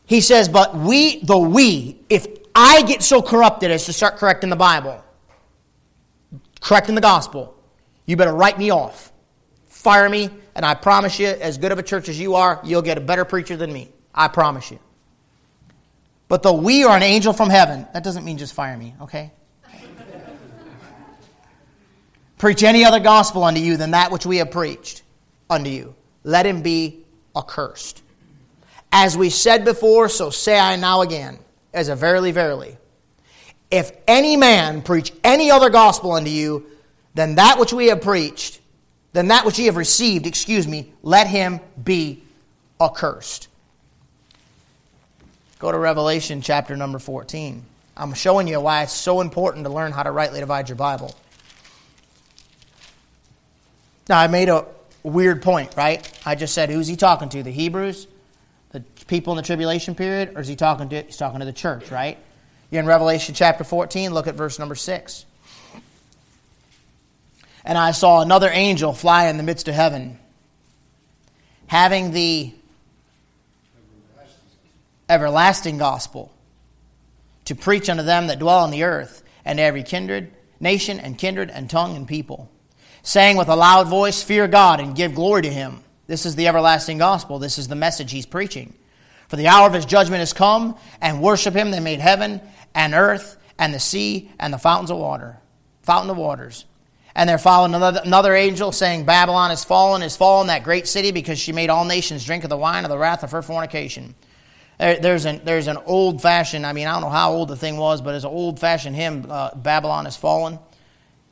He says, but we, though we, if I get so corrupted as to start correcting the Bible, correcting the gospel, you better write me off. Fire me, and I promise you, as good of a church as you are, you'll get a better preacher than me. I promise you. But though we are an angel from heaven, that doesn't mean just fire me, okay? *laughs* Preach any other gospel unto you than that which we have preached unto you. Let him be accursed. As we said before, so say I now again, as a verily, verily. If any man preach any other gospel unto you than that which we have preached, then that which ye have received, excuse me, let him be accursed. Go to Revelation chapter number 14. I'm showing you why it's so important to learn how to rightly divide your Bible. Now, I made a weird point, right? I just said, who's he talking to? The Hebrews? The people in the tribulation period? Or is he talking to, he's talking to the church, right? You're in Revelation chapter 14, look at verse number 6. And I saw another angel fly in the midst of heaven, having the everlasting gospel to preach unto them that dwell on the earth, and every kindred, nation, and kindred, and tongue, and people, saying with a loud voice, Fear God and give glory to him. This is the everlasting gospel. This is the message he's preaching. For the hour of his judgment has come, and worship him that made heaven and earth and the sea and the fountains of water, fountain of waters. And there followed another, another angel saying, Babylon is fallen, is fallen, that great city, because she made all nations drink of the wine of the wrath of her fornication. There's an, there's an old fashioned, I mean, I don't know how old the thing was, but it's an old fashioned hymn, uh, Babylon is fallen.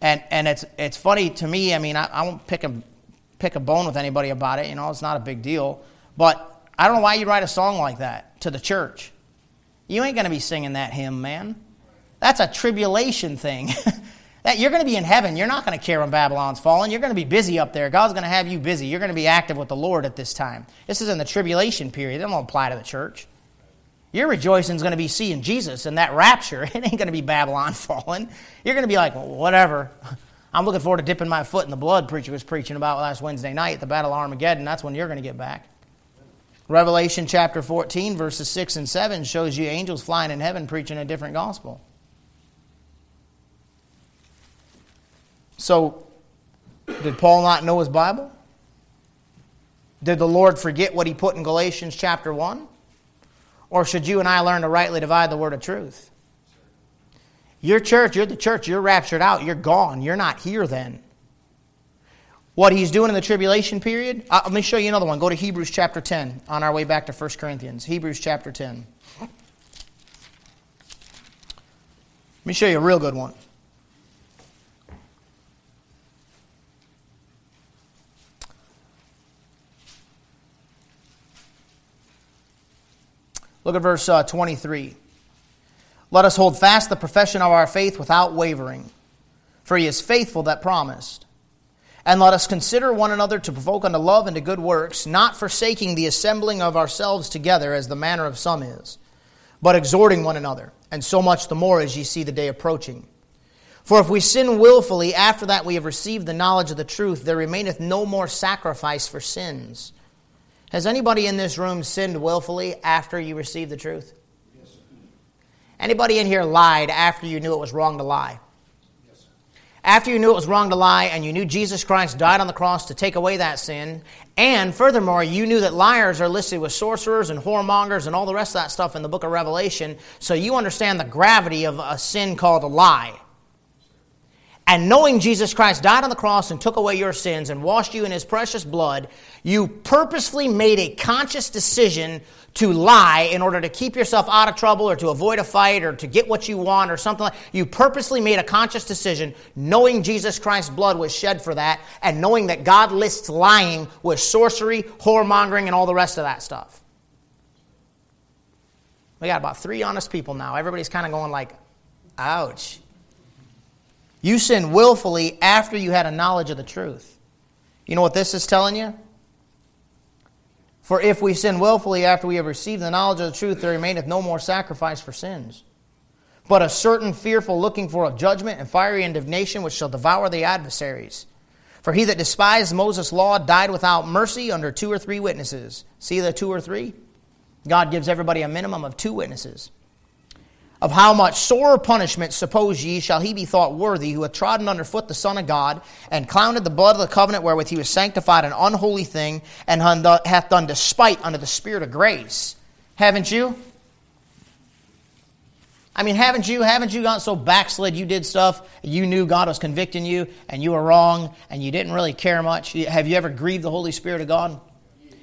And, and it's, it's funny to me, I mean, I, I won't pick a, pick a bone with anybody about it, you know, it's not a big deal. But I don't know why you write a song like that to the church. You ain't going to be singing that hymn, man. That's a tribulation thing. *laughs* that you're going to be in heaven. You're not going to care when Babylon's fallen. You're going to be busy up there. God's going to have you busy. You're going to be active with the Lord at this time. This is in the tribulation period. It don't apply to the church. Your rejoicing is going to be seeing Jesus and that rapture. *laughs* It ain't going to be Babylon *laughs* falling. You're going to be like, well, whatever. *laughs* I'm looking forward to dipping my foot in the blood preacher was preaching about last Wednesday night, the Battle of Armageddon. That's when you're going to get back. Revelation chapter 14, verses 6 and 7 shows you angels flying in heaven preaching a different gospel. So, did Paul not know his Bible? Did the Lord forget what he put in Galatians chapter 1? Or should you and I learn to rightly divide the word of truth? Your church, you're the church, you're raptured out, you're gone, you're not here then. What he's doing in the tribulation period, uh, let me show you another one. Go to Hebrews chapter 10 on our way back to 1 Corinthians. Hebrews chapter 10. Let me show you a real good one. Look at verse uh, 23. Let us hold fast the profession of our faith without wavering, for he is faithful that promised. And let us consider one another to provoke unto love and to good works, not forsaking the assembling of ourselves together as the manner of some is, but exhorting one another, and so much the more as ye see the day approaching. For if we sin wilfully after that we have received the knowledge of the truth, there remaineth no more sacrifice for sins has anybody in this room sinned willfully after you received the truth? Yes. Anybody in here lied after you knew it was wrong to lie? Yes. After you knew it was wrong to lie and you knew Jesus Christ died on the cross to take away that sin, and furthermore, you knew that liars are listed with sorcerers and whoremongers and all the rest of that stuff in the book of Revelation, so you understand the gravity of a sin called a lie and knowing Jesus Christ died on the cross and took away your sins and washed you in his precious blood, you purposefully made a conscious decision to lie in order to keep yourself out of trouble or to avoid a fight or to get what you want or something like you purposely made a conscious decision knowing Jesus Christ's blood was shed for that and knowing that God lists lying with sorcery, whoremongering and all the rest of that stuff. We got about 3 honest people now. Everybody's kind of going like, "Ouch." You sinned willfully after you had a knowledge of the truth. You know what this is telling you? For if we sin willfully after we have received the knowledge of the truth, there remaineth no more sacrifice for sins, but a certain fearful looking for of judgment and fiery indignation which shall devour the adversaries. For he that despised Moses' law died without mercy under two or three witnesses. See the two or three? God gives everybody a minimum of two witnesses of how much sore punishment, suppose ye, shall he be thought worthy, who hath trodden under foot the Son of God, and clouded the blood of the covenant wherewith he was sanctified an unholy thing, and hath done despite unto the Spirit of grace. Haven't you? I mean, haven't you? Haven't you gotten so backslid you did stuff, you knew God was convicting you, and you were wrong, and you didn't really care much? Have you ever grieved the Holy Spirit of God?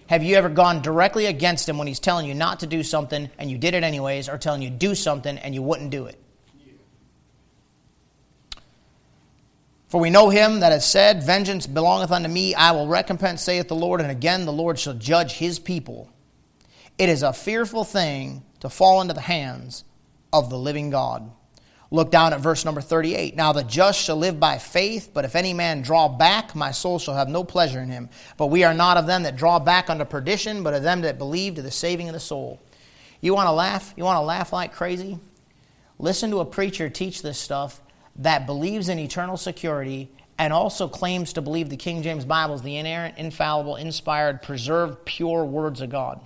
Have you ever gone directly against him when he's telling you not to do something and you did it anyways, or telling you do something and you wouldn't do it? For we know him that has said, Vengeance belongeth unto me, I will recompense, saith the Lord, and again the Lord shall judge his people. It is a fearful thing to fall into the hands of the living God. Look down at verse number 38. Now the just shall live by faith, but if any man draw back, my soul shall have no pleasure in him. But we are not of them that draw back unto perdition, but of them that believe to the saving of the soul. You want to laugh? You want to laugh like crazy? Listen to a preacher teach this stuff that believes in eternal security and also claims to believe the King James Bible is the inerrant, infallible, inspired, preserved, pure words of God.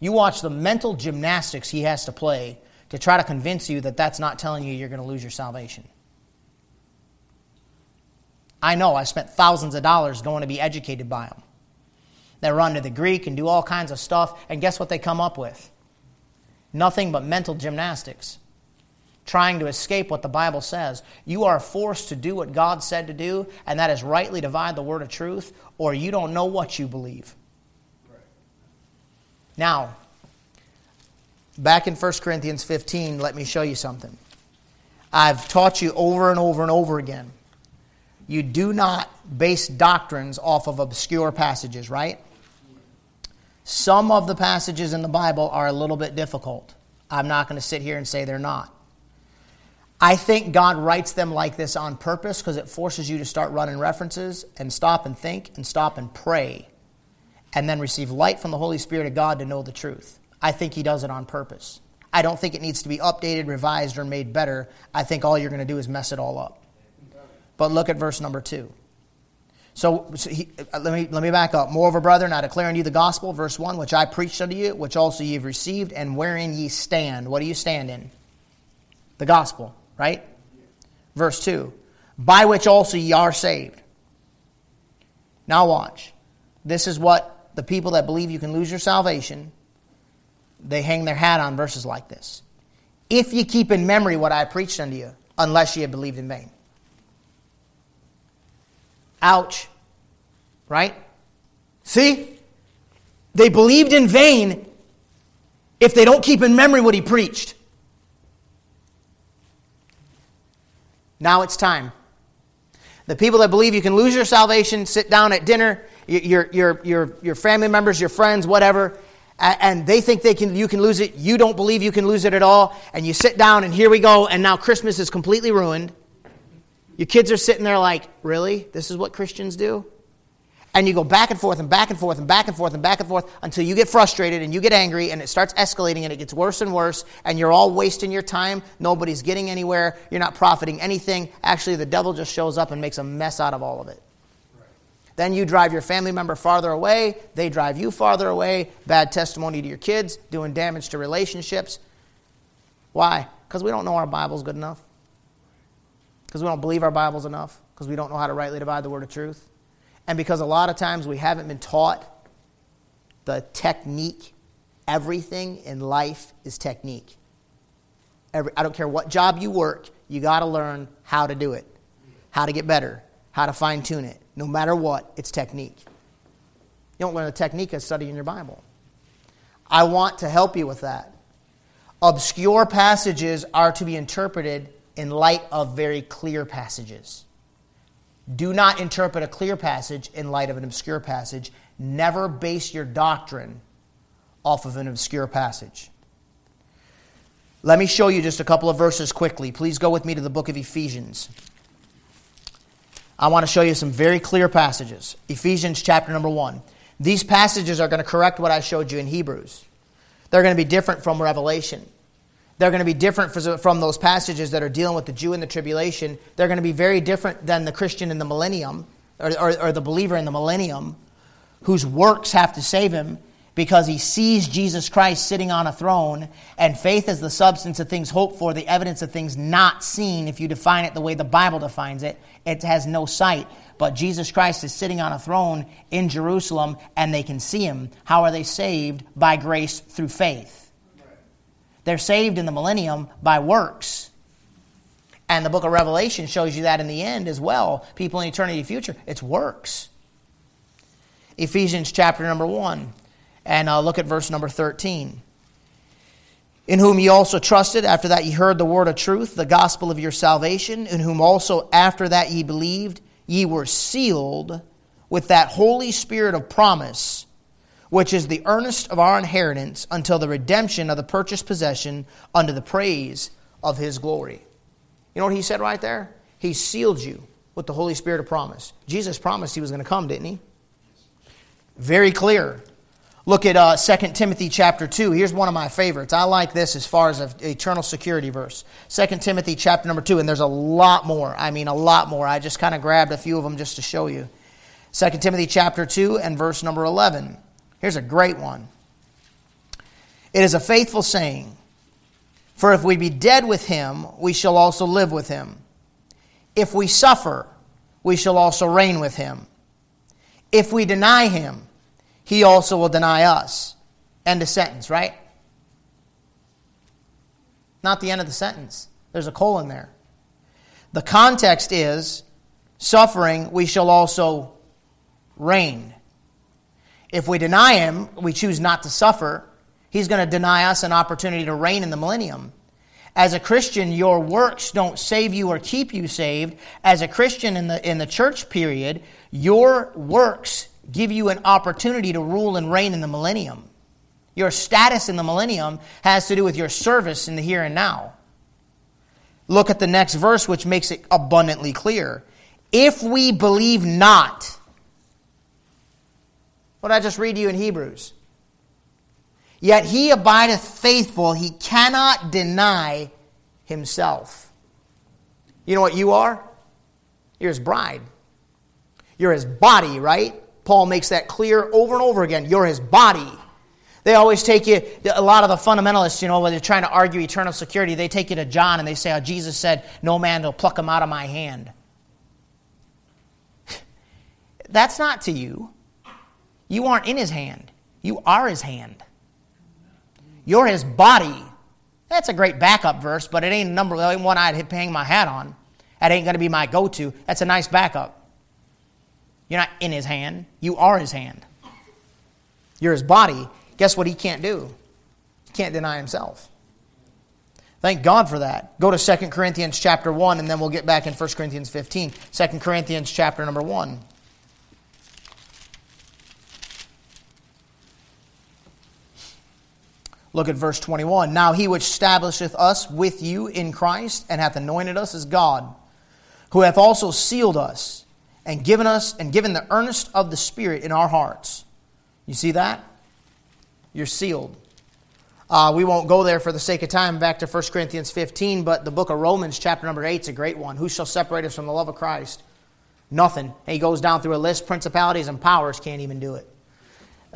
You watch the mental gymnastics he has to play to try to convince you that that's not telling you you're going to lose your salvation. I know I spent thousands of dollars going to be educated by them. They run to the Greek and do all kinds of stuff, and guess what they come up with? Nothing but mental gymnastics, trying to escape what the Bible says. You are forced to do what God said to do, and that is rightly divide the word of truth, or you don't know what you believe. Now, back in 1 Corinthians 15, let me show you something. I've taught you over and over and over again. You do not base doctrines off of obscure passages, right? Some of the passages in the Bible are a little bit difficult. I'm not going to sit here and say they're not. I think God writes them like this on purpose because it forces you to start running references and stop and think and stop and pray and then receive light from the Holy Spirit of God to know the truth. I think He does it on purpose. I don't think it needs to be updated, revised, or made better. I think all you're going to do is mess it all up. But look at verse number two. So, so he, uh, let, me, let me back up. Moreover, brethren, I declare unto you the gospel, verse 1, which I preached unto you, which also ye have received, and wherein ye stand. What do you stand in? The gospel, right? Verse 2, by which also ye are saved. Now watch. This is what the people that believe you can lose your salvation, they hang their hat on verses like this. If you keep in memory what I preached unto you, unless ye have believed in vain. Ouch. Right? See? They believed in vain if they don't keep in memory what he preached. Now it's time. The people that believe you can lose your salvation sit down at dinner your, your, your, your family members, your friends, whatever, and they think they can, you can lose it. You don't believe you can lose it at all. And you sit down, and here we go, and now Christmas is completely ruined. Your kids are sitting there like, really? This is what Christians do? And you go back and forth and back and forth and back and forth and back and forth until you get frustrated and you get angry and it starts escalating and it gets worse and worse and you're all wasting your time. Nobody's getting anywhere. You're not profiting anything. Actually, the devil just shows up and makes a mess out of all of it. Then you drive your family member farther away, they drive you farther away, bad testimony to your kids, doing damage to relationships. Why? Because we don't know our Bible's good enough. Because we don't believe our Bible's enough. Because we don't know how to rightly divide the word of truth. And because a lot of times we haven't been taught the technique. Everything in life is technique. Every, I don't care what job you work, you got to learn how to do it, how to get better, how to fine tune it. No matter what, it's technique. You don't learn the technique of studying your Bible. I want to help you with that. Obscure passages are to be interpreted in light of very clear passages. Do not interpret a clear passage in light of an obscure passage. Never base your doctrine off of an obscure passage. Let me show you just a couple of verses quickly. Please go with me to the book of Ephesians. I want to show you some very clear passages. Ephesians chapter number 1. These passages are going to correct what I showed you in Hebrews. They're going to be different from Revelation. They're going to be different from those passages that are dealing with the Jew and the tribulation. They're going to be very different than the Christian in the millennium, or, or, or the believer in the millennium, whose works have to save him because he sees Jesus Christ sitting on a throne, and faith is the substance of things hoped for, the evidence of things not seen. If you define it the way the Bible defines it, it has no sight. But Jesus Christ is sitting on a throne in Jerusalem, and they can see him. How are they saved? By grace through faith. They're saved in the millennium by works. And the book of Revelation shows you that in the end as well. People in eternity future, it's works. Ephesians chapter number 1. And uh, look at verse number 13. In whom ye also trusted, after that ye heard the word of truth, the gospel of your salvation, in whom also after that ye believed, ye were sealed with that Holy Spirit of promise which is the earnest of our inheritance until the redemption of the purchased possession unto the praise of his glory. You know what he said right there? He sealed you with the Holy Spirit of promise. Jesus promised he was going to come, didn't he? Very clear. Look at uh, 2 Timothy chapter 2. Here's one of my favorites. I like this as far as an eternal security verse. 2 Timothy chapter number 2, and there's a lot more. I mean, a lot more. I just kind of grabbed a few of them just to show you. 2 Timothy chapter 2 and verse number 11. Here's a great one. It is a faithful saying, For if we be dead with him, we shall also live with him. If we suffer, we shall also reign with him. If we deny him, he also will deny us. End of sentence, right? Not the end of the sentence. There's a colon there. The context is suffering, we shall also reign. If we deny him, we choose not to suffer, he's going to deny us an opportunity to reign in the millennium. As a Christian, your works don't save you or keep you saved. As a Christian in the, in the church period, your works give you an opportunity to rule and reign in the millennium. Your status in the millennium has to do with your service in the here and now. Look at the next verse, which makes it abundantly clear. If we believe not, what I just read to you in Hebrews? Yet he abideth faithful, he cannot deny himself. You know what you are? You're his bride. You're his body, right? Paul makes that clear over and over again. You're his body. They always take you, a lot of the fundamentalists, you know, when they're trying to argue eternal security, they take you to John and they say how Jesus said, No man will pluck him out of my hand. *laughs* That's not to you. You aren't in his hand, you are his hand. You're his body. That's a great backup verse, but it ain't number one I'd hang my hat on. That ain't going to be my go to. That's a nice backup. You're not in his hand, you are his hand. You're his body. Guess what he can't do? He can't deny himself. Thank God for that. Go to 2 Corinthians chapter 1, and then we'll get back in 1 Corinthians 15. 2 Corinthians chapter number 1. Look at verse 21. Now he which establisheth us with you in Christ, and hath anointed us is God, who hath also sealed us and given us and given the earnest of the Spirit in our hearts. You see that? You're sealed. Uh, we won't go there for the sake of time back to 1 Corinthians 15, but the book of Romans, chapter number 8, is a great one. Who shall separate us from the love of Christ? Nothing. He goes down through a list. Principalities and powers can't even do it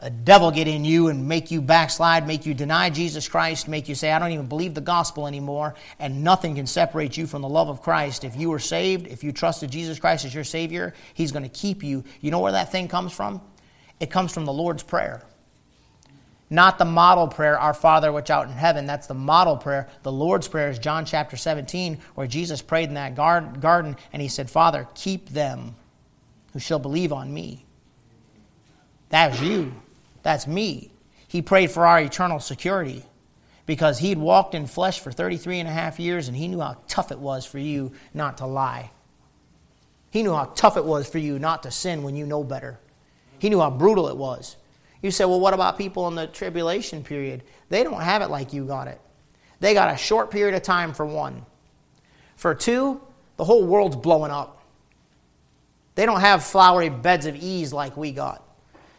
devil get in you and make you backslide, make you deny Jesus Christ, make you say, I don't even believe the gospel anymore, and nothing can separate you from the love of Christ. If you were saved, if you trusted Jesus Christ as your Savior, He's going to keep you. You know where that thing comes from? It comes from the Lord's Prayer. Not the model prayer, Our Father which art in heaven. That's the model prayer. The Lord's Prayer is John chapter 17, where Jesus prayed in that garden and He said, Father, keep them who shall believe on me. That was you. That's me. He prayed for our eternal security because he'd walked in flesh for 33 and a half years and he knew how tough it was for you not to lie. He knew how tough it was for you not to sin when you know better. He knew how brutal it was. You say, well, what about people in the tribulation period? They don't have it like you got it. They got a short period of time for one. For two, the whole world's blowing up. They don't have flowery beds of ease like we got.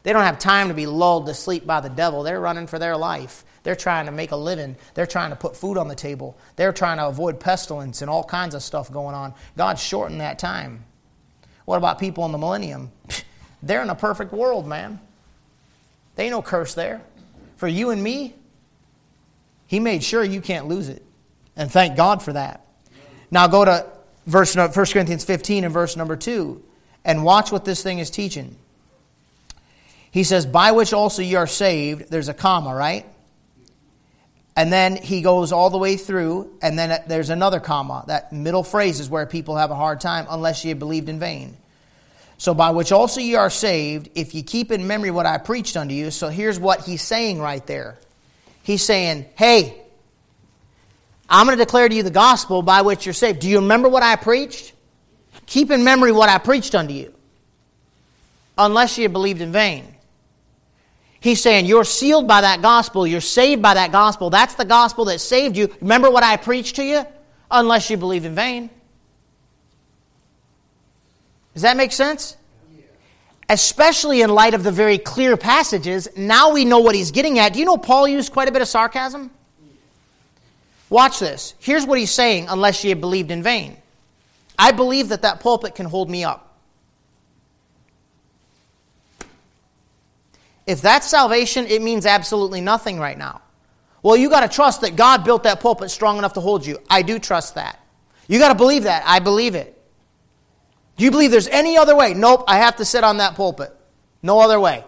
They don't have time to be lulled to sleep by the devil. They're running for their life. They're trying to make a living. They're trying to put food on the table. They're trying to avoid pestilence and all kinds of stuff going on. God shortened that time. What about people in the millennium? *laughs* They're in a perfect world, man. They ain't no curse there. For you and me, He made sure you can't lose it. And thank God for that. Now go to verse 1 Corinthians 15 and verse number 2 and watch what this thing is teaching. He says, by which also you are saved. There's a comma, right? And then he goes all the way through, and then there's another comma. That middle phrase is where people have a hard time, unless ye believed in vain. So, by which also ye are saved, if ye keep in memory what I preached unto you. So, here's what he's saying right there. He's saying, Hey, I'm going to declare to you the gospel by which you're saved. Do you remember what I preached? Keep in memory what I preached unto you, unless ye believed in vain. He's saying you're sealed by that gospel, you're saved by that gospel. That's the gospel that saved you. Remember what I preached to you? Unless you believe in vain. Does that make sense? Especially in light of the very clear passages, now we know what he's getting at. Do you know Paul used quite a bit of sarcasm? Watch this. Here's what he's saying unless you have believed in vain. I believe that that pulpit can hold me up. If that's salvation, it means absolutely nothing right now. Well, you got to trust that God built that pulpit strong enough to hold you. I do trust that. You got to believe that. I believe it. Do you believe there's any other way? Nope, I have to sit on that pulpit. No other way.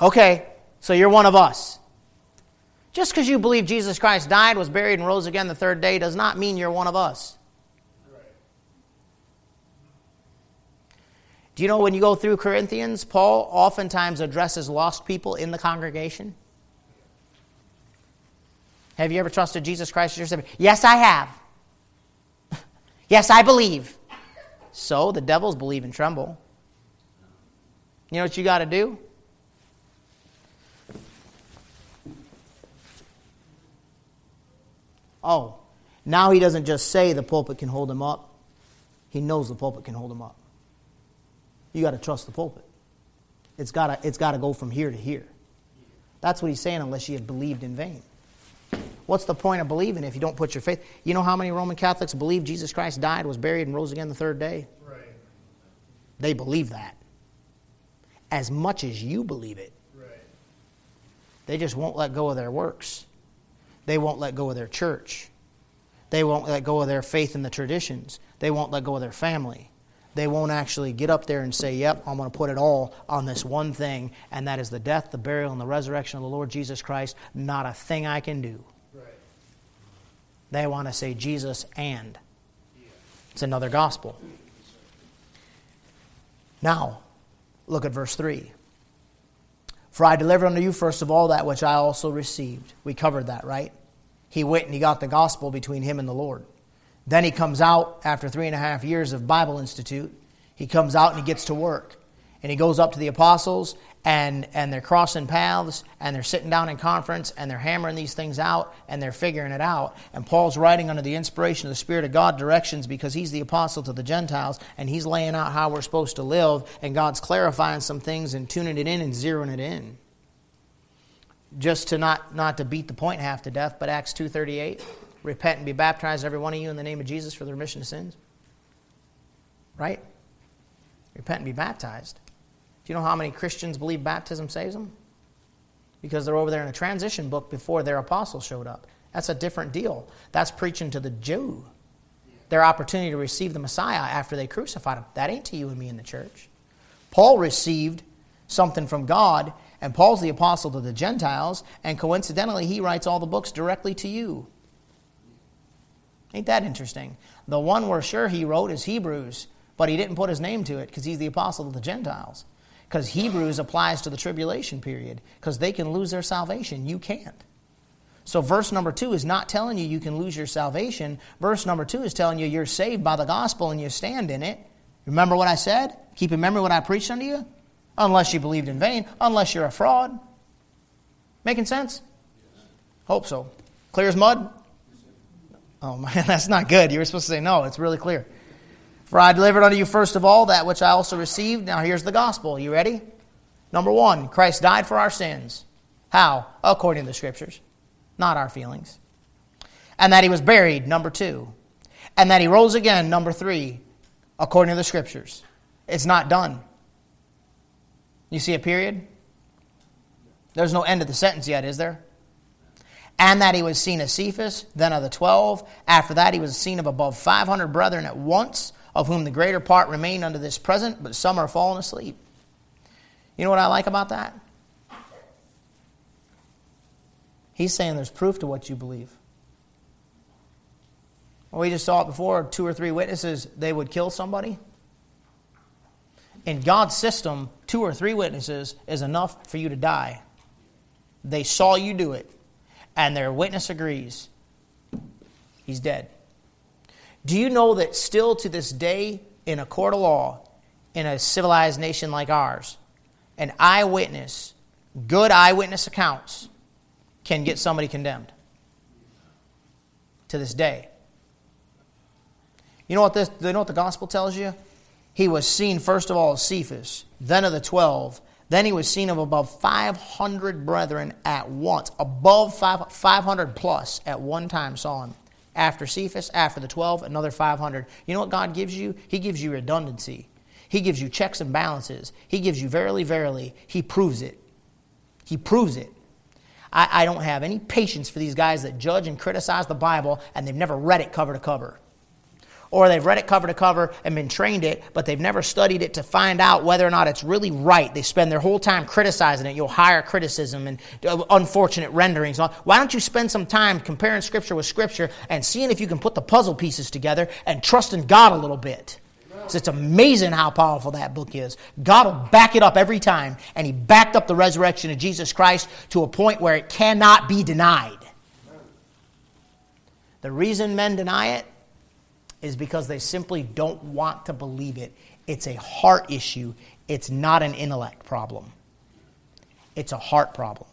Okay, so you're one of us. Just because you believe Jesus Christ died, was buried, and rose again the third day does not mean you're one of us. Do you know when you go through Corinthians, Paul oftentimes addresses lost people in the congregation? Have you ever trusted Jesus Christ as your Savior? Yes, I have. *laughs* yes, I believe. So the devils believe and tremble. You know what you got to do? Oh, now he doesn't just say the pulpit can hold him up, he knows the pulpit can hold him up. You got to trust the pulpit. It's got to it's got to go from here to here. That's what he's saying unless you have believed in vain. What's the point of believing if you don't put your faith? You know how many Roman Catholics believe Jesus Christ died, was buried, and rose again the third day? Right. They believe that. As much as you believe it. Right. They just won't let go of their works. They won't let go of their church. They won't let go of their faith in the traditions. They won't let go of their family. They won't actually get up there and say, Yep, I'm going to put it all on this one thing, and that is the death, the burial, and the resurrection of the Lord Jesus Christ. Not a thing I can do. Right. They want to say Jesus and. It's another gospel. Now, look at verse 3. For I delivered unto you first of all that which I also received. We covered that, right? He went and he got the gospel between him and the Lord. Then he comes out after three and a half years of Bible Institute. He comes out and he gets to work. And he goes up to the apostles and, and they're crossing paths and they're sitting down in conference and they're hammering these things out and they're figuring it out. And Paul's writing under the inspiration of the Spirit of God directions because he's the apostle to the Gentiles and he's laying out how we're supposed to live and God's clarifying some things and tuning it in and zeroing it in. Just to not, not to beat the point half to death, but Acts 2.38, repent and be baptized every one of you in the name of Jesus for the remission of sins. Right? Repent and be baptized. Do you know how many Christians believe baptism saves them? Because they're over there in a transition book before their apostle showed up. That's a different deal. That's preaching to the Jew. Their opportunity to receive the Messiah after they crucified him. That ain't to you and me in the church. Paul received something from God, and Paul's the apostle to the Gentiles, and coincidentally, he writes all the books directly to you. Ain't that interesting? The one we're sure he wrote is Hebrews, but he didn't put his name to it because he's the apostle of the Gentiles because Hebrews applies to the tribulation period because they can lose their salvation. You can't. So, verse number two is not telling you you can lose your salvation. Verse number two is telling you you're saved by the gospel and you stand in it. Remember what I said? Keep in memory what I preached unto you? Unless you believed in vain, unless you're a fraud. Making sense? Hope so. Clear as mud? Oh, man, *laughs* that's not good. You were supposed to say no. It's really clear. For I delivered unto you first of all that which I also received. Now here's the gospel. You ready? Number one, Christ died for our sins. How? According to the scriptures, not our feelings. And that he was buried, number two. And that he rose again, number three, according to the scriptures. It's not done. You see a period? There's no end of the sentence yet, is there? And that he was seen of Cephas, then of the twelve. After that, he was seen of above 500 brethren at once of whom the greater part remain unto this present, but some are fallen asleep. You know what I like about that? He's saying there's proof to what you believe. Well, we just saw it before two or three witnesses, they would kill somebody. In God's system, two or three witnesses is enough for you to die. They saw you do it, and their witness agrees. He's dead. Do you know that still to this day, in a court of law, in a civilized nation like ours, an eyewitness, good eyewitness accounts, can get somebody condemned. To this day. You know what this you know what the gospel tells you? He was seen first of all as Cephas, then of the twelve, then he was seen of above 500 brethren at once, above five, 500 plus at one time saw him. After Cephas, after the 12, another 500. You know what God gives you? He gives you redundancy. He gives you checks and balances. He gives you verily, verily. He proves it. He proves it. I, I don't have any patience for these guys that judge and criticize the Bible and they've never read it cover to cover or they've read it cover to cover and been trained it, but they've never studied it to find out whether or not it's really right. They spend their whole time criticizing it. You'll higher criticism and uh, unfortunate renderings. Why don't you spend some time comparing Scripture with Scripture and seeing if you can put the puzzle pieces together and trust in God a little bit? So it's amazing how powerful that book is. God will back it up every time, and He backed up the resurrection of Jesus Christ to a point where it cannot be denied. The reason men deny it is because they simply don't want to believe it. It's a heart issue, it's not an intellect problem. It's a heart problem.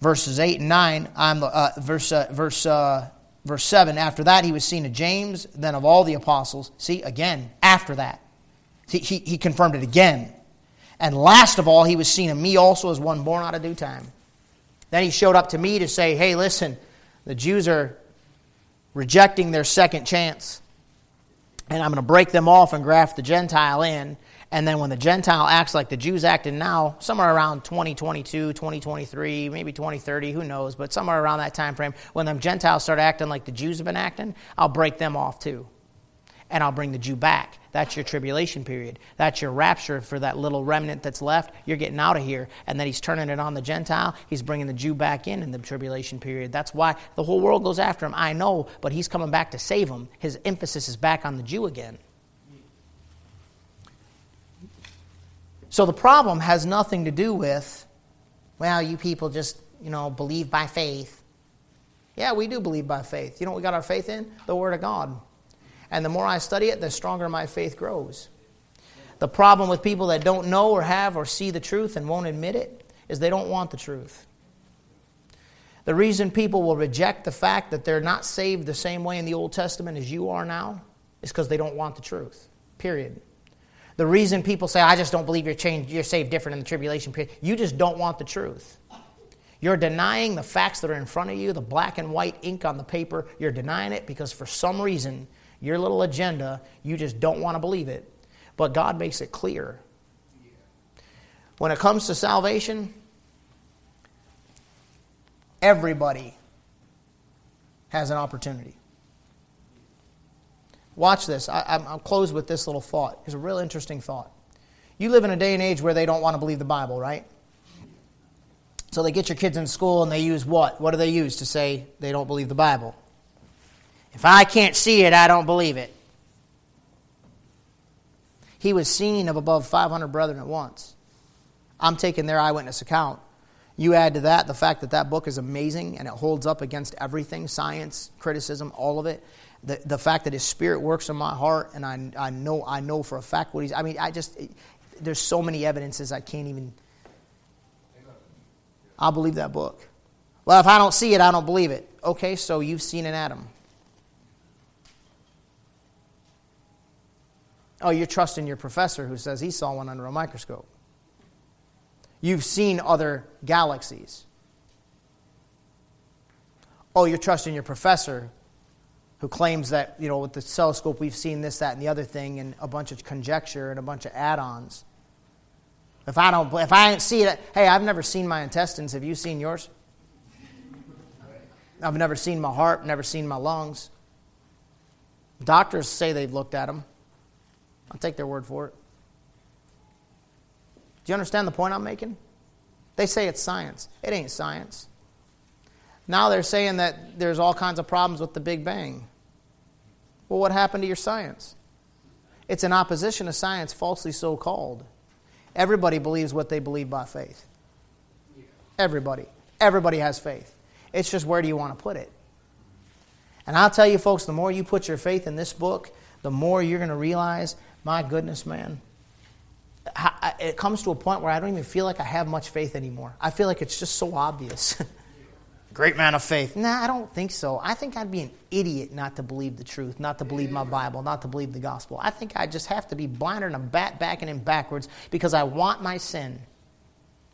Verses 8 and 9, I'm, uh, verse, uh, verse, uh, verse 7, after that he was seen of James, then of all the apostles. See, again, after that. See, he, he confirmed it again. And last of all, he was seen of me also as one born out of due time. Then he showed up to me to say, hey, listen, the Jews are rejecting their second chance. And I'm going to break them off and graft the Gentile in. And then when the Gentile acts like the Jews acting now, somewhere around 2022, 2023, maybe 2030, who knows, but somewhere around that time frame, when the Gentiles start acting like the Jews have been acting, I'll break them off too and I'll bring the Jew back. That's your tribulation period. That's your rapture for that little remnant that's left. You're getting out of here. And then he's turning it on the Gentile. He's bringing the Jew back in in the tribulation period. That's why the whole world goes after him. I know, but he's coming back to save him. His emphasis is back on the Jew again. So the problem has nothing to do with, well, you people just, you know, believe by faith. Yeah, we do believe by faith. You know what we got our faith in? The Word of God. And the more I study it, the stronger my faith grows. The problem with people that don't know or have or see the truth and won't admit it is they don't want the truth. The reason people will reject the fact that they're not saved the same way in the Old Testament as you are now is because they don't want the truth. Period. The reason people say, I just don't believe you're changed, you're saved different in the tribulation period, you just don't want the truth. You're denying the facts that are in front of you, the black and white ink on the paper. You're denying it because for some reason your little agenda, you just don't want to believe it. But God makes it clear. When it comes to salvation, everybody has an opportunity. Watch this. I, will close with this little thought. It's a real interesting thought. You live in a day and age where they don't want to believe the Bible, right? So they get your kids in school and they use what? What do they use to say they don't believe the Bible? If I can't see it, I don't believe it. He was seen of above 500 brethren at once. I'm taking their eyewitness account. You add to that the fact that that book is amazing and it holds up against everything science, criticism, all of it. The, the fact that his spirit works in my heart and I, I, know, I know for a fact what he's. I mean, I just. There's so many evidences I can't even. I'll believe that book. Well, if I don't see it, I don't believe it. Okay, so you've seen an atom. Oh, you're trusting your professor who says he saw one under a microscope. You've seen other galaxies. Oh, you're trusting your professor who claims that, you know, with the telescope we've seen this, that, and the other thing, and a bunch of conjecture and a bunch of add ons. If I don't, if I ain't see it, hey, I've never seen my intestines. Have you seen yours? I've never seen my heart, never seen my lungs. Doctors say they've looked at them. I'll take their word for it. Do you understand the point I'm making? They say it's science. It ain't science. Now they're saying that there's all kinds of problems with the Big Bang. Well, what happened to your science? It's in opposition to science, falsely so called. Everybody believes what they believe by faith. Everybody. Everybody has faith. It's just where do you want to put it? And I'll tell you, folks, the more you put your faith in this book, the more you're going to realize my goodness, man. it comes to a point where I don't even feel like I have much faith anymore. I feel like it's just so obvious. *laughs* Great man of faith. Nah, I don't think so. I think I'd be an idiot not to believe the truth, not to believe my Bible, not to believe the gospel. I think I just have to be blinded and a bat backing and backwards because I want my sin.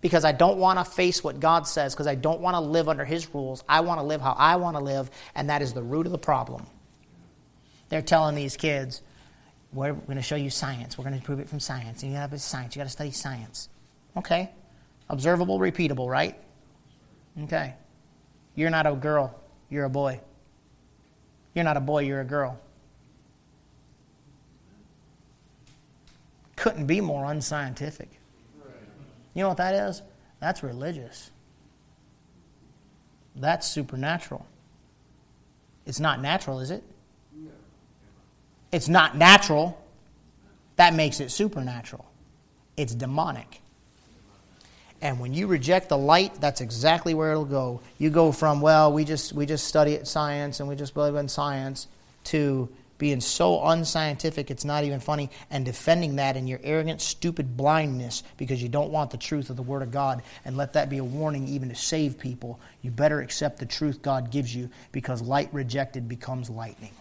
Because I don't want to face what God says, because I don't want to live under His rules. I want to live how I want to live, and that is the root of the problem. They're telling these kids, we're going to show you science. We're going to prove it from science. And you got to science. You got to study science. Okay. Observable, repeatable, right? Okay. You're not a girl. You're a boy. You're not a boy. You're a girl. Couldn't be more unscientific. You know what that is? That's religious. That's supernatural. It's not natural, is it? It's not natural. That makes it supernatural. It's demonic. And when you reject the light, that's exactly where it'll go. You go from, well, we just we just study science and we just believe in science to being so unscientific it's not even funny and defending that in your arrogant stupid blindness because you don't want the truth of the word of god and let that be a warning even to save people you better accept the truth god gives you because light rejected becomes lightning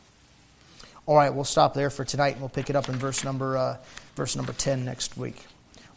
all right, we'll stop there for tonight, and we'll pick it up in verse number uh, verse number ten next week.